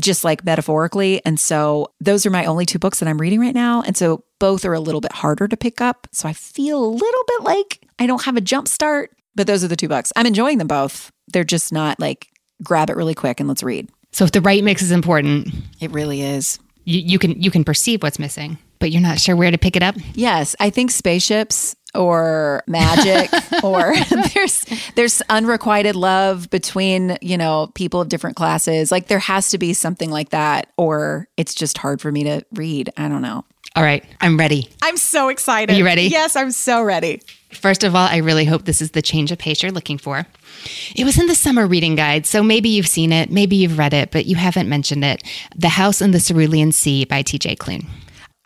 just like metaphorically. And so those are my only two books that I'm reading right now. And so both are a little bit harder to pick up. So I feel a little bit like I don't have a jump start, but those are the two books. I'm enjoying them both. They're just not like grab it really quick and let's read. So if the right mix is important, it really is. You, you can you can perceive what's missing, but you're not sure where to pick it up. Yes, I think spaceships or magic [LAUGHS] or [LAUGHS] there's there's unrequited love between you know people of different classes. Like there has to be something like that or it's just hard for me to read. I don't know. All right. I'm ready. I'm so excited. Are you ready? Yes i'm so ready first of all i really hope this is the change of pace you're looking for it was in the summer reading guide, so maybe you've seen it, maybe you've read it, but you haven't mentioned it. The House in the Cerulean Sea by TJ Klune.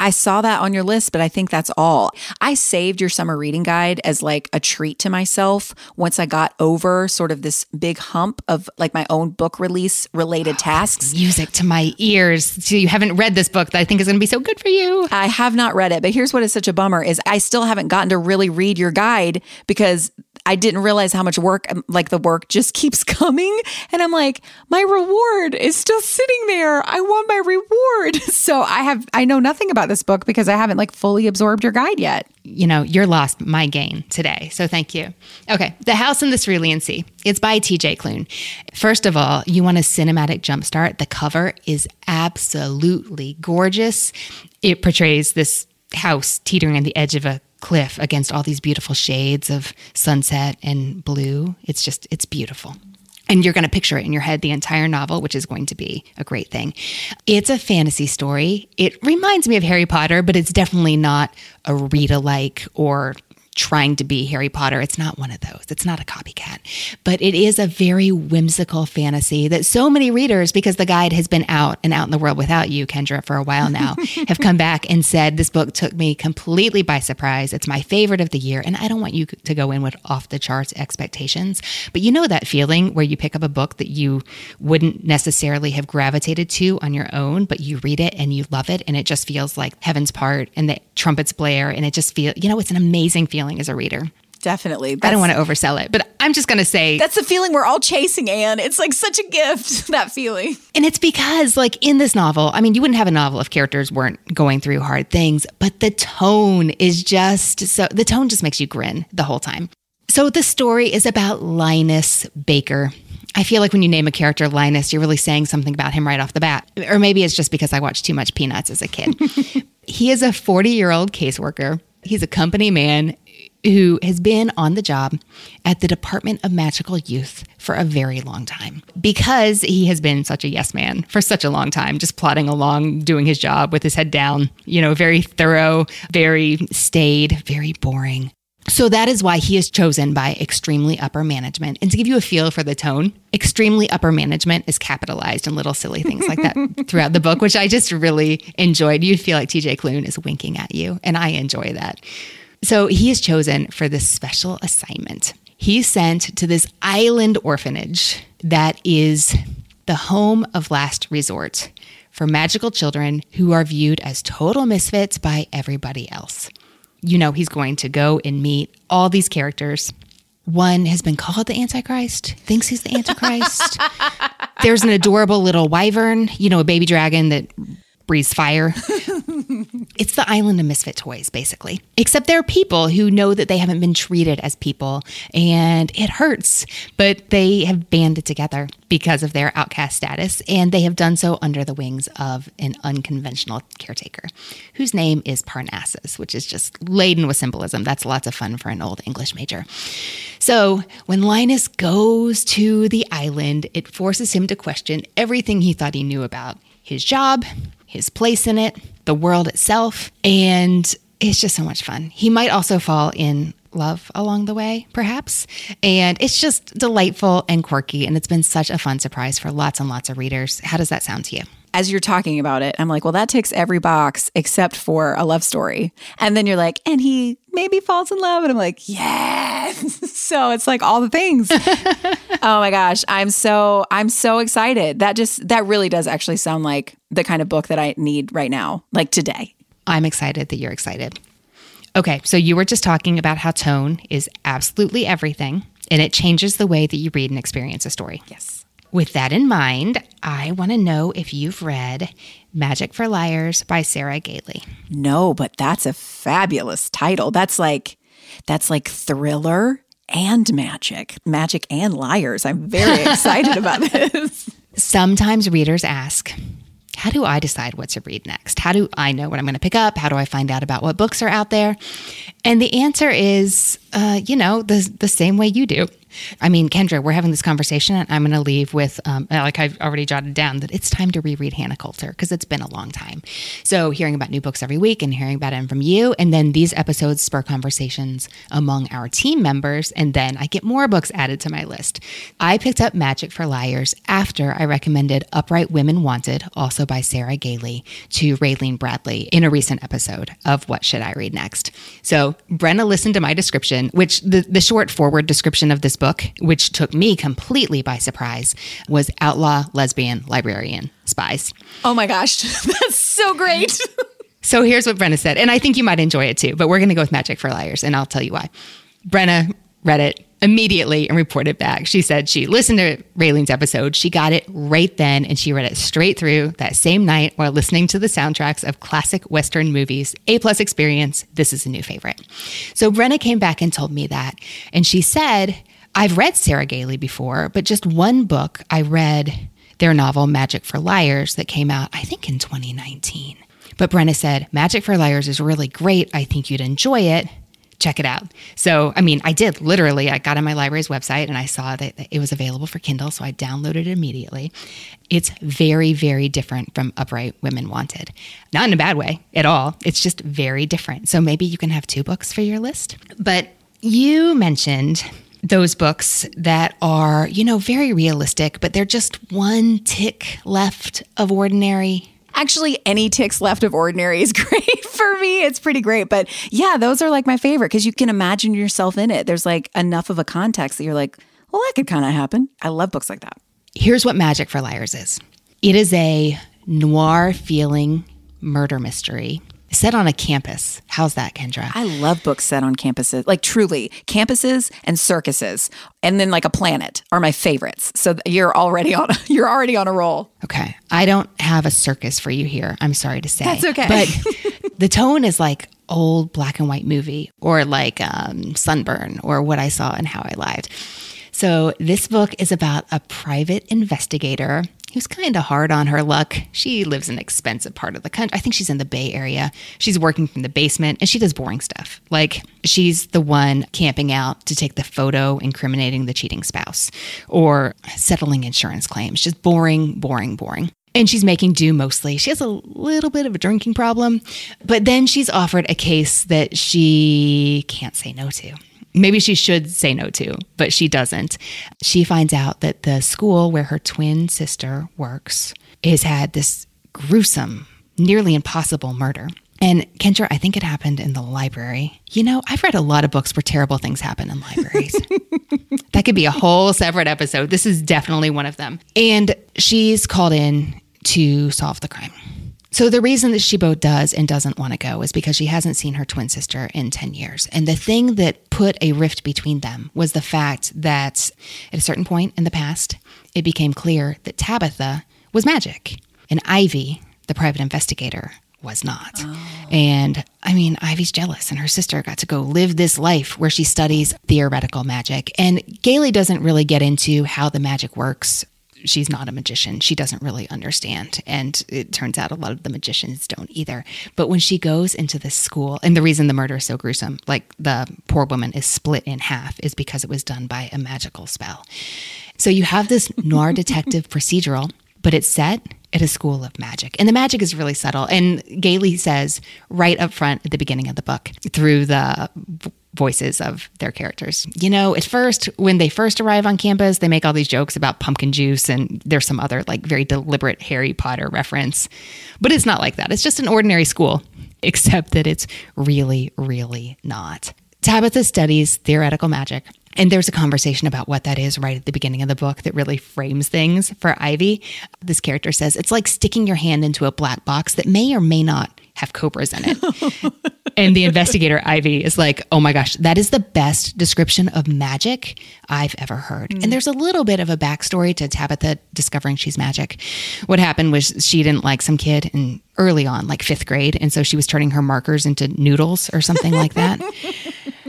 I saw that on your list, but I think that's all. I saved your summer reading guide as like a treat to myself once I got over sort of this big hump of like my own book release related oh, [GASPS] tasks. Music to my ears. So you haven't read this book that I think is going to be so good for you. I have not read it, but here's what is such a bummer is I still haven't gotten to really read your guide because I didn't realize how much work, um, like the work just [LAUGHS] keeps coming. And I'm like, my reward is still sitting there. I want my reward. [LAUGHS] So I have, I know nothing about this book because I haven't like fully absorbed your guide yet. You know, you're lost, my gain today. So thank you. Okay. The House in the Cerulean Sea. It's by TJ Klune. First of all, you want a cinematic jumpstart. The cover is absolutely gorgeous. It portrays this house teetering on the edge of a cliff against all these beautiful shades of sunset and blue. It's just, it's beautiful. And you're going to picture it in your head the entire novel, which is going to be a great thing. It's a fantasy story. It reminds me of Harry Potter, but it's definitely not a read alike or trying to be Harry Potter. It's not one of those. It's not a copycat, but it is a very whimsical fantasy that so many readers, because the guide has been out and out in the world without you, Kendra, for a while now, [LAUGHS] have come back and said, This book took me completely by surprise. It's my favorite of the year. And I don't want you to go in with off the charts expectations, but you know that feeling where you pick up a book that you wouldn't necessarily have gravitated to on your own, but you read it and you love it. And it just feels like heaven's part and the trumpets blare. And it just feels, you know, it's an amazing feeling feeling as a reader. Definitely. That's, I don't want to oversell it, but I'm just going to say that's the feeling we're all chasing, Anne. It's like such a gift, [LAUGHS] that feeling. And it's because, like, in this novel, I mean, you wouldn't have a novel if characters weren't going through hard things, but the tone is just so, the tone just makes you grin the whole time. So the story is about Linus Baker. I feel like when you name a character Linus, you're really saying something about him right off the bat. Or maybe it's just because I watched too much Peanuts as a kid. [LAUGHS] he is a 40 year old caseworker. He's a company man who has been on the job at the Department of Magical Youth for a very long time because he has been such a yes man for such a long time, just plodding along, doing his job with his head down, you know, very thorough, very staid, very boring. So that is why he is chosen by extremely upper management. And to give you a feel for the tone, extremely upper management is capitalized and little silly things like that [LAUGHS] throughout the book, which I just really enjoyed. You'd feel like TJ Klune is winking at you, and I enjoy that. So he is chosen for this special assignment. He's sent to this island orphanage that is the home of last resort for magical children who are viewed as total misfits by everybody else. You know, he's going to go and meet all these characters. One has been called the Antichrist, thinks he's the Antichrist. [LAUGHS] There's an adorable little wyvern, you know, a baby dragon that breathes fire. [LAUGHS] it's the island of misfit toys, basically. Except there are people who know that they haven't been treated as people and it hurts, but they have banded together because of their outcast status, and they have done so under the wings of an unconventional caretaker whose name is Parnassus, which is just laden with symbolism. That's lots of fun for an old English major. So when Linus goes to the island, it forces him to question everything he thought he knew about his job, his place in it, the world itself, and it's just so much fun. He might also fall in love along the way, perhaps. And it's just delightful and quirky, and it's been such a fun surprise for lots and lots of readers. How does that sound to you? As you're talking about it, I'm like, well, that ticks every box except for a love story. And then you're like, and he maybe falls in love. And I'm like, yes. [LAUGHS] so it's like all the things. [LAUGHS] oh my gosh. I'm so, I'm so excited. That just, that really does actually sound like the kind of book that I need right now, like today. I'm excited that you're excited. Okay, so you were just talking about how tone is absolutely everything and it changes the way that you read and experience a story. Yes. With that in mind, I want to know if you've read Magic for Liars by Sarah Gailey. No, but that's a fabulous title. That's like that's like thriller and magic. Magic and liars. I'm very [LAUGHS] excited about this. Sometimes readers ask, how do I decide what to read next? How do I know what I'm going to pick up? How do I find out about what books are out there? And the answer is, uh, you know, the, the same way you do. I mean, Kendra, we're having this conversation, and I'm going to leave with, um, like I've already jotted down, that it's time to reread Hannah Coulter because it's been a long time. So, hearing about new books every week and hearing about them from you, and then these episodes spur conversations among our team members, and then I get more books added to my list. I picked up Magic for Liars after I recommended Upright Women Wanted, also by Sarah Gailey, to Raylene Bradley in a recent episode of What Should I Read Next. So, Brenna listened to my description, which the, the short forward description of this book, which took me completely by surprise, was Outlaw Lesbian Librarian Spies. Oh my gosh, [LAUGHS] that's so great. so here's what Brenna said, and I think you might enjoy it too, but we're going to go with Magic for Liars, and I'll tell you why. Brenna read it immediately and reported back. She said she listened to Raylene's episode. She got it right then and she read it straight through that same night while listening to the soundtracks of classic Western movies. A plus experience. This is a new favorite. So Brenna came back and told me that. And she said, I've read Sarah Gailey before, but just one book I read their novel Magic for Liars that came out, I think, in 2019. But Brenna said, Magic for Liars is really great. I think you'd enjoy it check it out. So, I mean, I did literally. I got on my library's website and I saw that it was available for Kindle, so I downloaded it immediately. It's very, very different from Upright Women Wanted. Not in a bad way at all. It's just very different. So maybe you can have two books for your list. But you mentioned those books that are, you know, very realistic, but they're just one tick left of ordinary Actually, any ticks left of ordinary is [LAUGHS] great for me. It's pretty great. But yeah, those are like my favorite because you can imagine yourself in it. There's like enough of a context that you're like, well, that could kind of happen. I love books like that. Here's what Magic for Liars is it is a noir feeling murder mystery set on a campus. How's that, Kendra? I love books set on campuses. Like truly, campuses and circuses, and then like a planet are my favorites. So you're already on [LAUGHS] you're already on a roll. Okay, I don't have a circus for you here. I'm sorry to say. That's okay. But [LAUGHS] the tone is like old black and white movie, or like um, Sunburn, or What I Saw and How I Lied. So this book is about a private investigator who's kind of hard on her luck. She lives in an expensive part of the country. I think she's in the Bay Area. She's working from the basement and she does boring stuff. Like she's the one camping out to take the photo incriminating the cheating spouse or settling insurance claims. Just boring, boring, boring. And she's making do mostly. She has a little bit of a drinking problem, but then she's offered a case that she can't say no to maybe she should say no to, but she doesn't. She finds out that the school where her twin sister works has had this gruesome, nearly impossible murder. And Kendra, I think it happened in the library. You know, I've read a lot of books where terrible things happen in libraries. [LAUGHS] that could be a whole separate episode. This is definitely one of them. And she's called in to solve the crime. So the reason that Shibo does and doesn't want to go is because she hasn't seen her twin sister in 10 years. And the thing that put a rift between them was the fact that at a certain point in the past, it became clear that Tabitha was magic and Ivy, the private investigator was not. Oh. And I mean, Ivy's jealous, and her sister got to go live this life where she studies theoretical magic. And Gailey doesn't really get into how the magic works. She's not a magician. She doesn't really understand. And it turns out a lot of the magicians don't either. But when she goes into this school, and the reason the murder is so gruesome, like the poor woman is split in half, is because it was done by a magical spell. So you have this noir detective [LAUGHS] procedural, but it's set at a school of magic. And the magic is really subtle. And Gailey says right up front at the beginning of the book through the voices of their characters. You know, at first, when they first arrive on campus, they make all these jokes about pumpkin juice and there's some other like very deliberate Harry Potter reference. But it's not like that. It's just an ordinary school, [LAUGHS] except that it's really, really not. Tabitha studies theoretical magic and there's a conversation about what that is right at the beginning of the book that really frames things for Ivy. This character says it's like sticking your hand into a black box that may or may not have cobras in it. [LAUGHS] and the investigator, Ivy, is like, oh my gosh, that is the best description of magic I've ever heard. Mm. And there's a little bit of a backstory to Tabitha discovering she's magic. What happened was she didn't like some kid and early on, like fifth grade. And so she was turning her markers into noodles or something like that. [LAUGHS]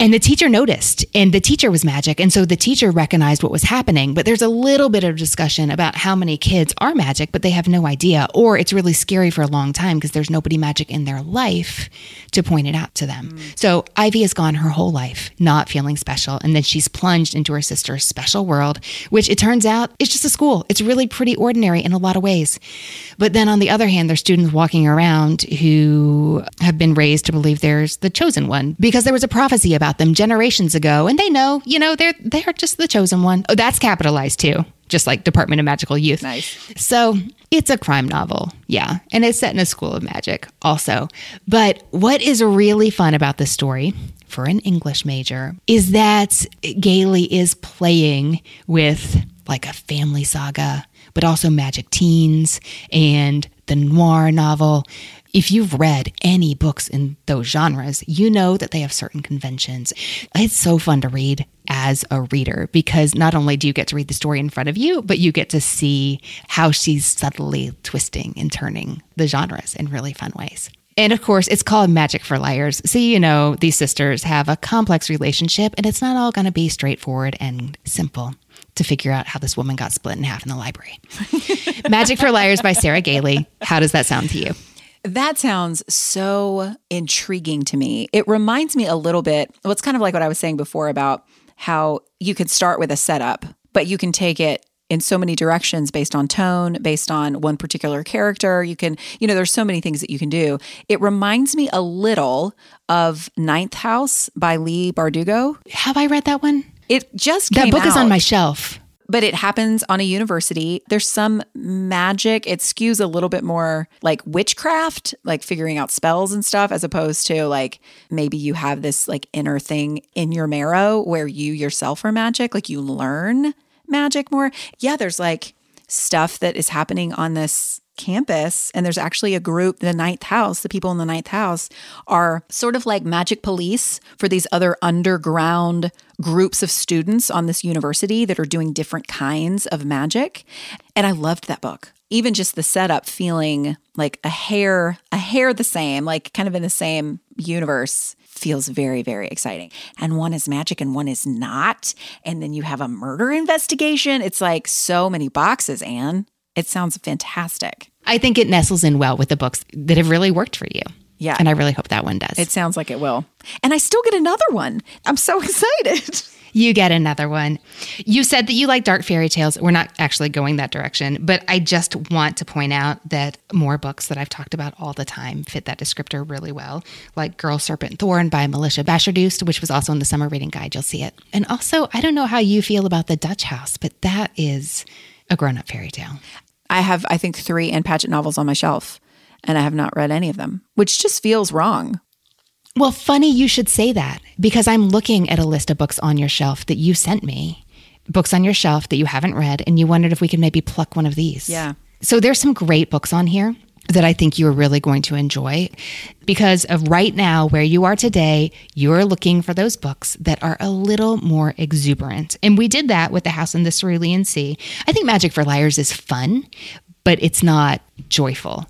And the teacher noticed, and the teacher was magic. And so the teacher recognized what was happening. But there's a little bit of discussion about how many kids are magic, but they have no idea. Or it's really scary for a long time because there's nobody magic in their life to point it out to them. Mm. So Ivy has gone her whole life not feeling special. And then she's plunged into her sister's special world, which it turns out is just a school. It's really pretty ordinary in a lot of ways. But then on the other hand, there's students walking around who have been raised to believe there's the chosen one because there was a prophecy about about them generations ago, and they know, you know, they're they're just the chosen one. Oh, that's capitalized too, just like Department of Magical Youth. Nice. So it's a crime novel, yeah, and it's set in a school of magic also. But what is really fun about this story? For an English major, is that Gailey is playing with like a family saga, but also magic teens and the noir novel if you've read any books in those genres, you know that they have certain conventions. It's so fun to read as a reader because not only do you get to read the story in front of you, but you get to see how she's subtly twisting and turning the genres in really fun ways. And of course, it's called Magic for Liars. So, you know, these sisters have a complex relationship and it's not all going to be straightforward and simple to figure out how this woman got split in half in the library. [LAUGHS] Magic for Liars by Sarah Gailey. How does that sound to you? That sounds so intriguing to me. It reminds me a little bit, well, it's kind of like what I was saying before about how you could start with a setup, but you can take it in so many directions based on tone, based on one particular character. You can, you know, there's so many things that you can do. It reminds me a little of Ninth House by Leigh Bardugo. Have I read that one? It just that book out. is on my shelf but it happens on a university. There's some magic. It skews a little bit more like witchcraft, like figuring out spells and stuff, as opposed to like maybe you have this like inner thing in your marrow where you yourself are magic, like you learn magic more. Yeah, there's like stuff that is happening on this campus and there's actually a group the ninth house the people in the ninth house are sort of like magic police for these other underground groups of students on this university that are doing different kinds of magic and i loved that book even just the setup feeling like a hair a hair the same like kind of in the same universe feels very, very exciting. And one is magic and one is not. And then you have a murder investigation. It's like so many boxes, Anne. It sounds fantastic. I think it nestles in well with the books that have really worked for you. Yeah. And I really hope that one does. It sounds like it will. And I still get another one. I'm so [LAUGHS] excited. You get another one. You said that you like dark fairy tales. We're not actually going that direction, but I just want to point out that more books that I've talked about all the time fit that descriptor really well, like Girl, Serpent, Thorn by Melissa Bashardoust, which was also in the summer reading guide. You'll see it. And also, I don't know how you feel about The Dutch House, but that is a grown up fairy tale. I have, I think, three Ann Patchett novels on my shelf, and I have not read any of them, which just feels wrong. Well, funny you should say that because I'm looking at a list of books on your shelf that you sent me, books on your shelf that you haven't read, and you wondered if we could maybe pluck one of these. Yeah. So there's some great books on here that I think you're really going to enjoy because of right now where you are today, you're looking for those books that are a little more exuberant. And we did that with The House in the Cerulean Sea. I think Magic for Liars is fun, but it's not joyful.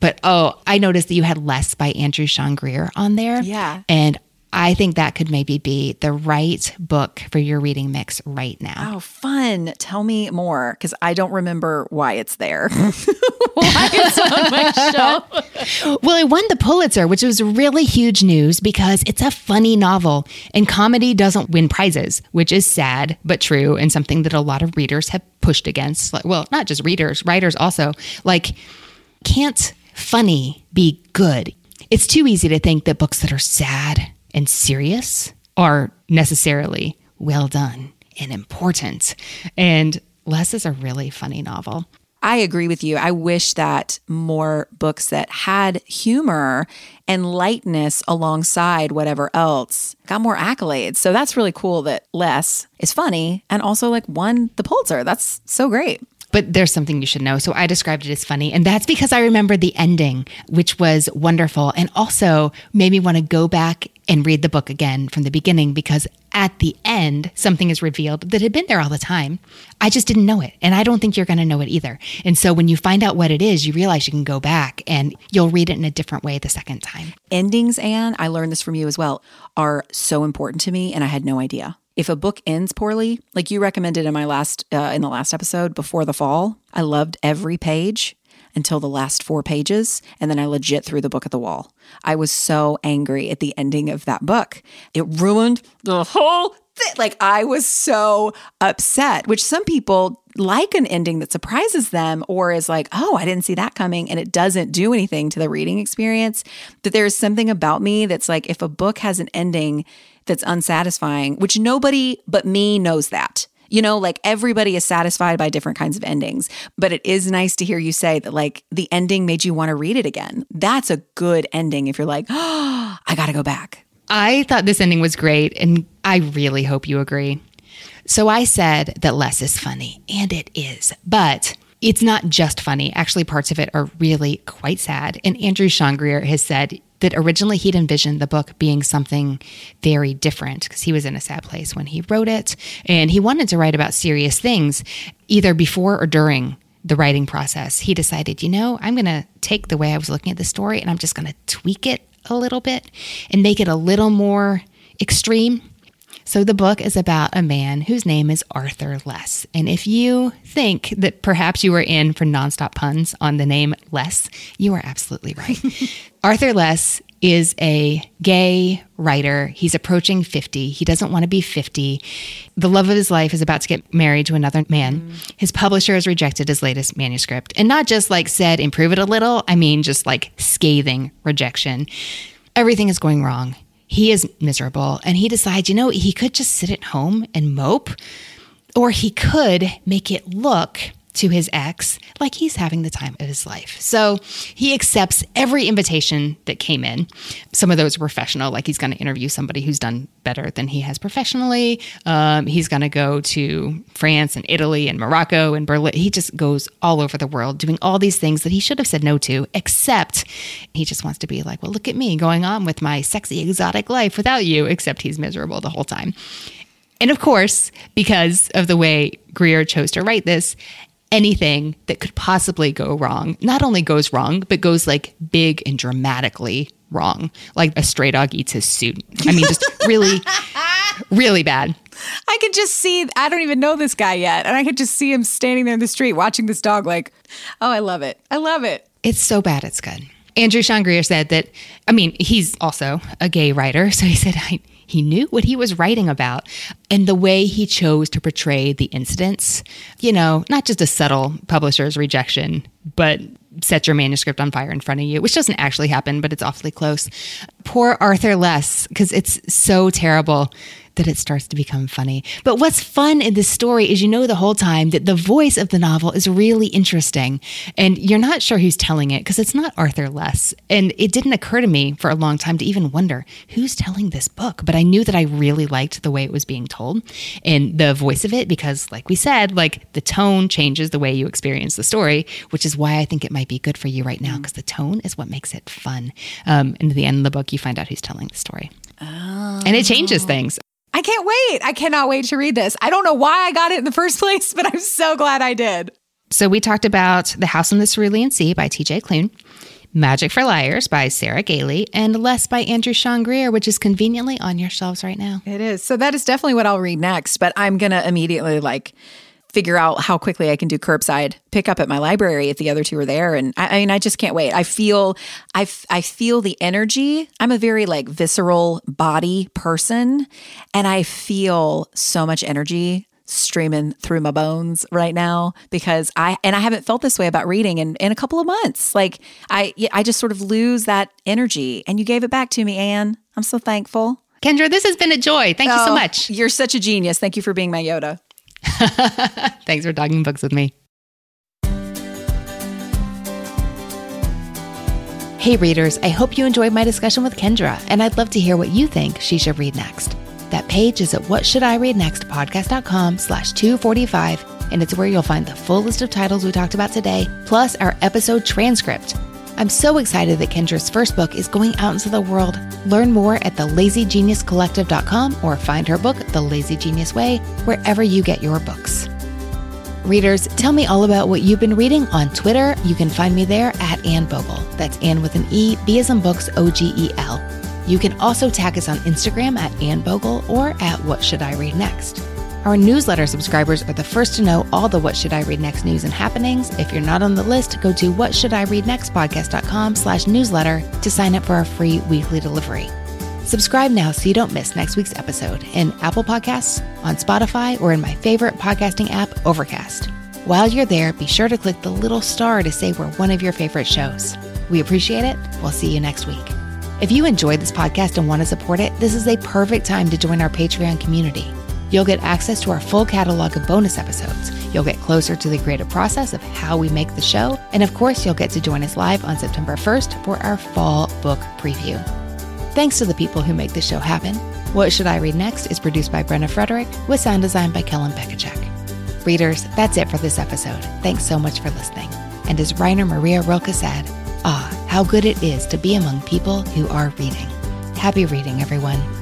But oh, I noticed that you had Less by Andrew Sean Greer on there. Yeah. And I think that could maybe be the right book for your reading mix right now. Oh, fun. Tell me more because I don't remember why it's there. [LAUGHS] why it's on my shelf. Well, it won the Pulitzer, which was really huge news because it's a funny novel and comedy doesn't win prizes, which is sad but true and something that a lot of readers have pushed against. Like, well, not just readers, writers also. Like, can't funny be good? It's too easy to think that books that are sad and serious are necessarily well done and important. And Less is a really funny novel. I agree with you. I wish that more books that had humor and lightness alongside whatever else got more accolades. So that's really cool that Less is funny and also like won the Pulitzer. That's so great. But there's something you should know. So I described it as funny. And that's because I remember the ending, which was wonderful. And also made me want to go back and read the book again from the beginning because at the end, something is revealed that had been there all the time. I just didn't know it. And I don't think you're going to know it either. And so when you find out what it is, you realize you can go back and you'll read it in a different way the second time. Endings, Anne, I learned this from you as well, are so important to me. And I had no idea if a book ends poorly, like you recommended in my last uh, in the last episode before the fall, I loved every page until the last four pages, and then I legit threw the book at the wall. I was so angry at the ending of that book. It ruined the whole Like I was so upset, which some people like an ending that surprises them or is like, oh, I didn't see that coming, and it doesn't do anything to the reading experience. That there's something about me that's like, if a book has an ending that's unsatisfying, which nobody but me knows that. You know, like everybody is satisfied by different kinds of endings, but it is nice to hear you say that, like, the ending made you want to read it again. That's a good ending if you're like, oh, [GASPS] I got to go back. I thought this ending was great, and I really hope you agree. So I said that less is funny, and it is, but it's not just funny. Actually, parts of it are really quite sad. And Andrew Sean Greer has said that originally he'd envisioned the book being something very different because he was in a sad place when he wrote it. And he wanted to write about serious things either before or during the writing process. He decided, you know, I'm going to take the way I was looking at the story and I'm just going to tweak it a little bit and make it a little more extreme. So, the book is about a man whose name is Arthur Less. And if you think that perhaps you are in for nonstop puns on the name Less, you are absolutely right. [LAUGHS] Arthur Less is a gay writer. He's approaching 50. He doesn't want to be 50. The love of his life is about to get married to another man. Mm. His publisher has rejected his latest manuscript and not just like said, improve it a little. I mean, just like scathing rejection. Everything is going wrong he is miserable and he decides, you know, he could just sit at home and mope, or he could make it look to his ex like he's having the time of his life. So he accepts every invitation that came in. Some of those are professional, like he's going to interview somebody who's done better than he has professionally. Um, he's going to go to France and Italy and Morocco and Berlin. He just goes all over the world doing all these things that he should have said no to, except he just wants to be like, well, look at me going on with my sexy, exotic life without you, except he's miserable the whole time. And of course, because of the way Greer chose to write this, anything that could possibly go wrong not only goes wrong, but goes like big and dramatically wrong. Like a stray dog eats his suit. I mean, just [LAUGHS] really, really bad. I could just see, I don't even know this guy yet. And I could just see him standing there in the street watching this dog, like, oh, I love it. I love it. It's so bad, it's good. Andrew Sean Greer said that, I mean, he's also a gay writer. So he said, I, he knew what he was writing about and the way he chose to portray the incidents. You know, not just a subtle publisher's rejection, but set your manuscript on fire in front of you, which doesn't actually happen, but it's awfully close. Poor Arthur Less, because it's so terrible that it starts to become funny. But what's fun in this story is you know the whole time that the voice of the novel is really interesting and you're not sure who's telling it because it's not Arthur Less. And it didn't occur to me for a long time to even wonder who's telling this book, but I knew that I really liked the way it was being told and the voice of it because like we said, like the tone changes the way you experience the story, which is why I think it might be good for you right now because the tone is what makes it fun. Um, and at the end of the book, you find out who's telling the story. Oh. And it changes things. I can't wait. I cannot wait to read this. I don't know why I got it in the first [LAUGHS] place, but I'm so glad I did. So we talked about The House on the Cerulean Sea by TJ Klune. Magic for Liars by Sarah Gailey, and Less by Andrew Sean Greer, which is conveniently on your shelves right now. It is. So that is definitely what I'll read next, but I'm going to immediately like figure out how quickly I can do curbside pickup at my library if the other two are there. And I, I mean, I just can't wait. I feel, I, I feel the energy. I'm a very like visceral body person, and I feel so much energy streaming through my bones right now because I and I haven't felt this way about reading in, in a couple of months. Like I I just sort of lose that energy and you gave it back to me, Anne. I'm so thankful. Kendra, this has been a joy. Thank you so Oh, much. You're such a genius. Thank you for being my Yoda. [LAUGHS] Thanks for talking books with me. Hey, readers, I hope you enjoyed my discussion with Kendra, and I'd love to hear what you think she should read next. That page is at what should I read next podcast.com slash 245, and it's where you'll find the full list of titles we talked about today, plus our episode transcript. I'm so excited that Kendra's first book is going out into the world. Learn more at thelazygeniuscollective.com or find her book, The Lazy Genius Way, wherever you get your books. Readers, tell me all about what you've been reading on Twitter. You can find me there at Anne Bogel. That's Anne with an E, B as in books, O G E L. You can also tag us on Instagram at Anne Bogel or at What Should I Read Next. Our newsletter subscribers are the first to know all the What Should I Read Next news and happenings. If you're not on the list, go to whatshouldireadnextpodcast.com slash newsletter to sign up for our free weekly delivery. Subscribe now so you don't miss next week's episode in Apple Podcasts, on Spotify, or in my favorite podcasting app, Overcast. While you're there, be sure to click the little star to say we're one of your favorite shows. We appreciate it. We'll see you next week. If you enjoyed this podcast and want to support it, this is a perfect time to join our Patreon community. You'll get access to our full catalog of bonus episodes. You'll get closer to the creative process of how we make the show. And of course, you'll get to join us live on September 1st for our fall book preview. Thanks to the people who make the show happen. What Should I Read Next is produced by Brenna Frederick with sound design by Kellen Pekacek. Readers, that's it for this episode. Thanks so much for listening. And as Rainer Maria Rilke said, ah, how good it is to be among people who are reading. Happy reading, everyone.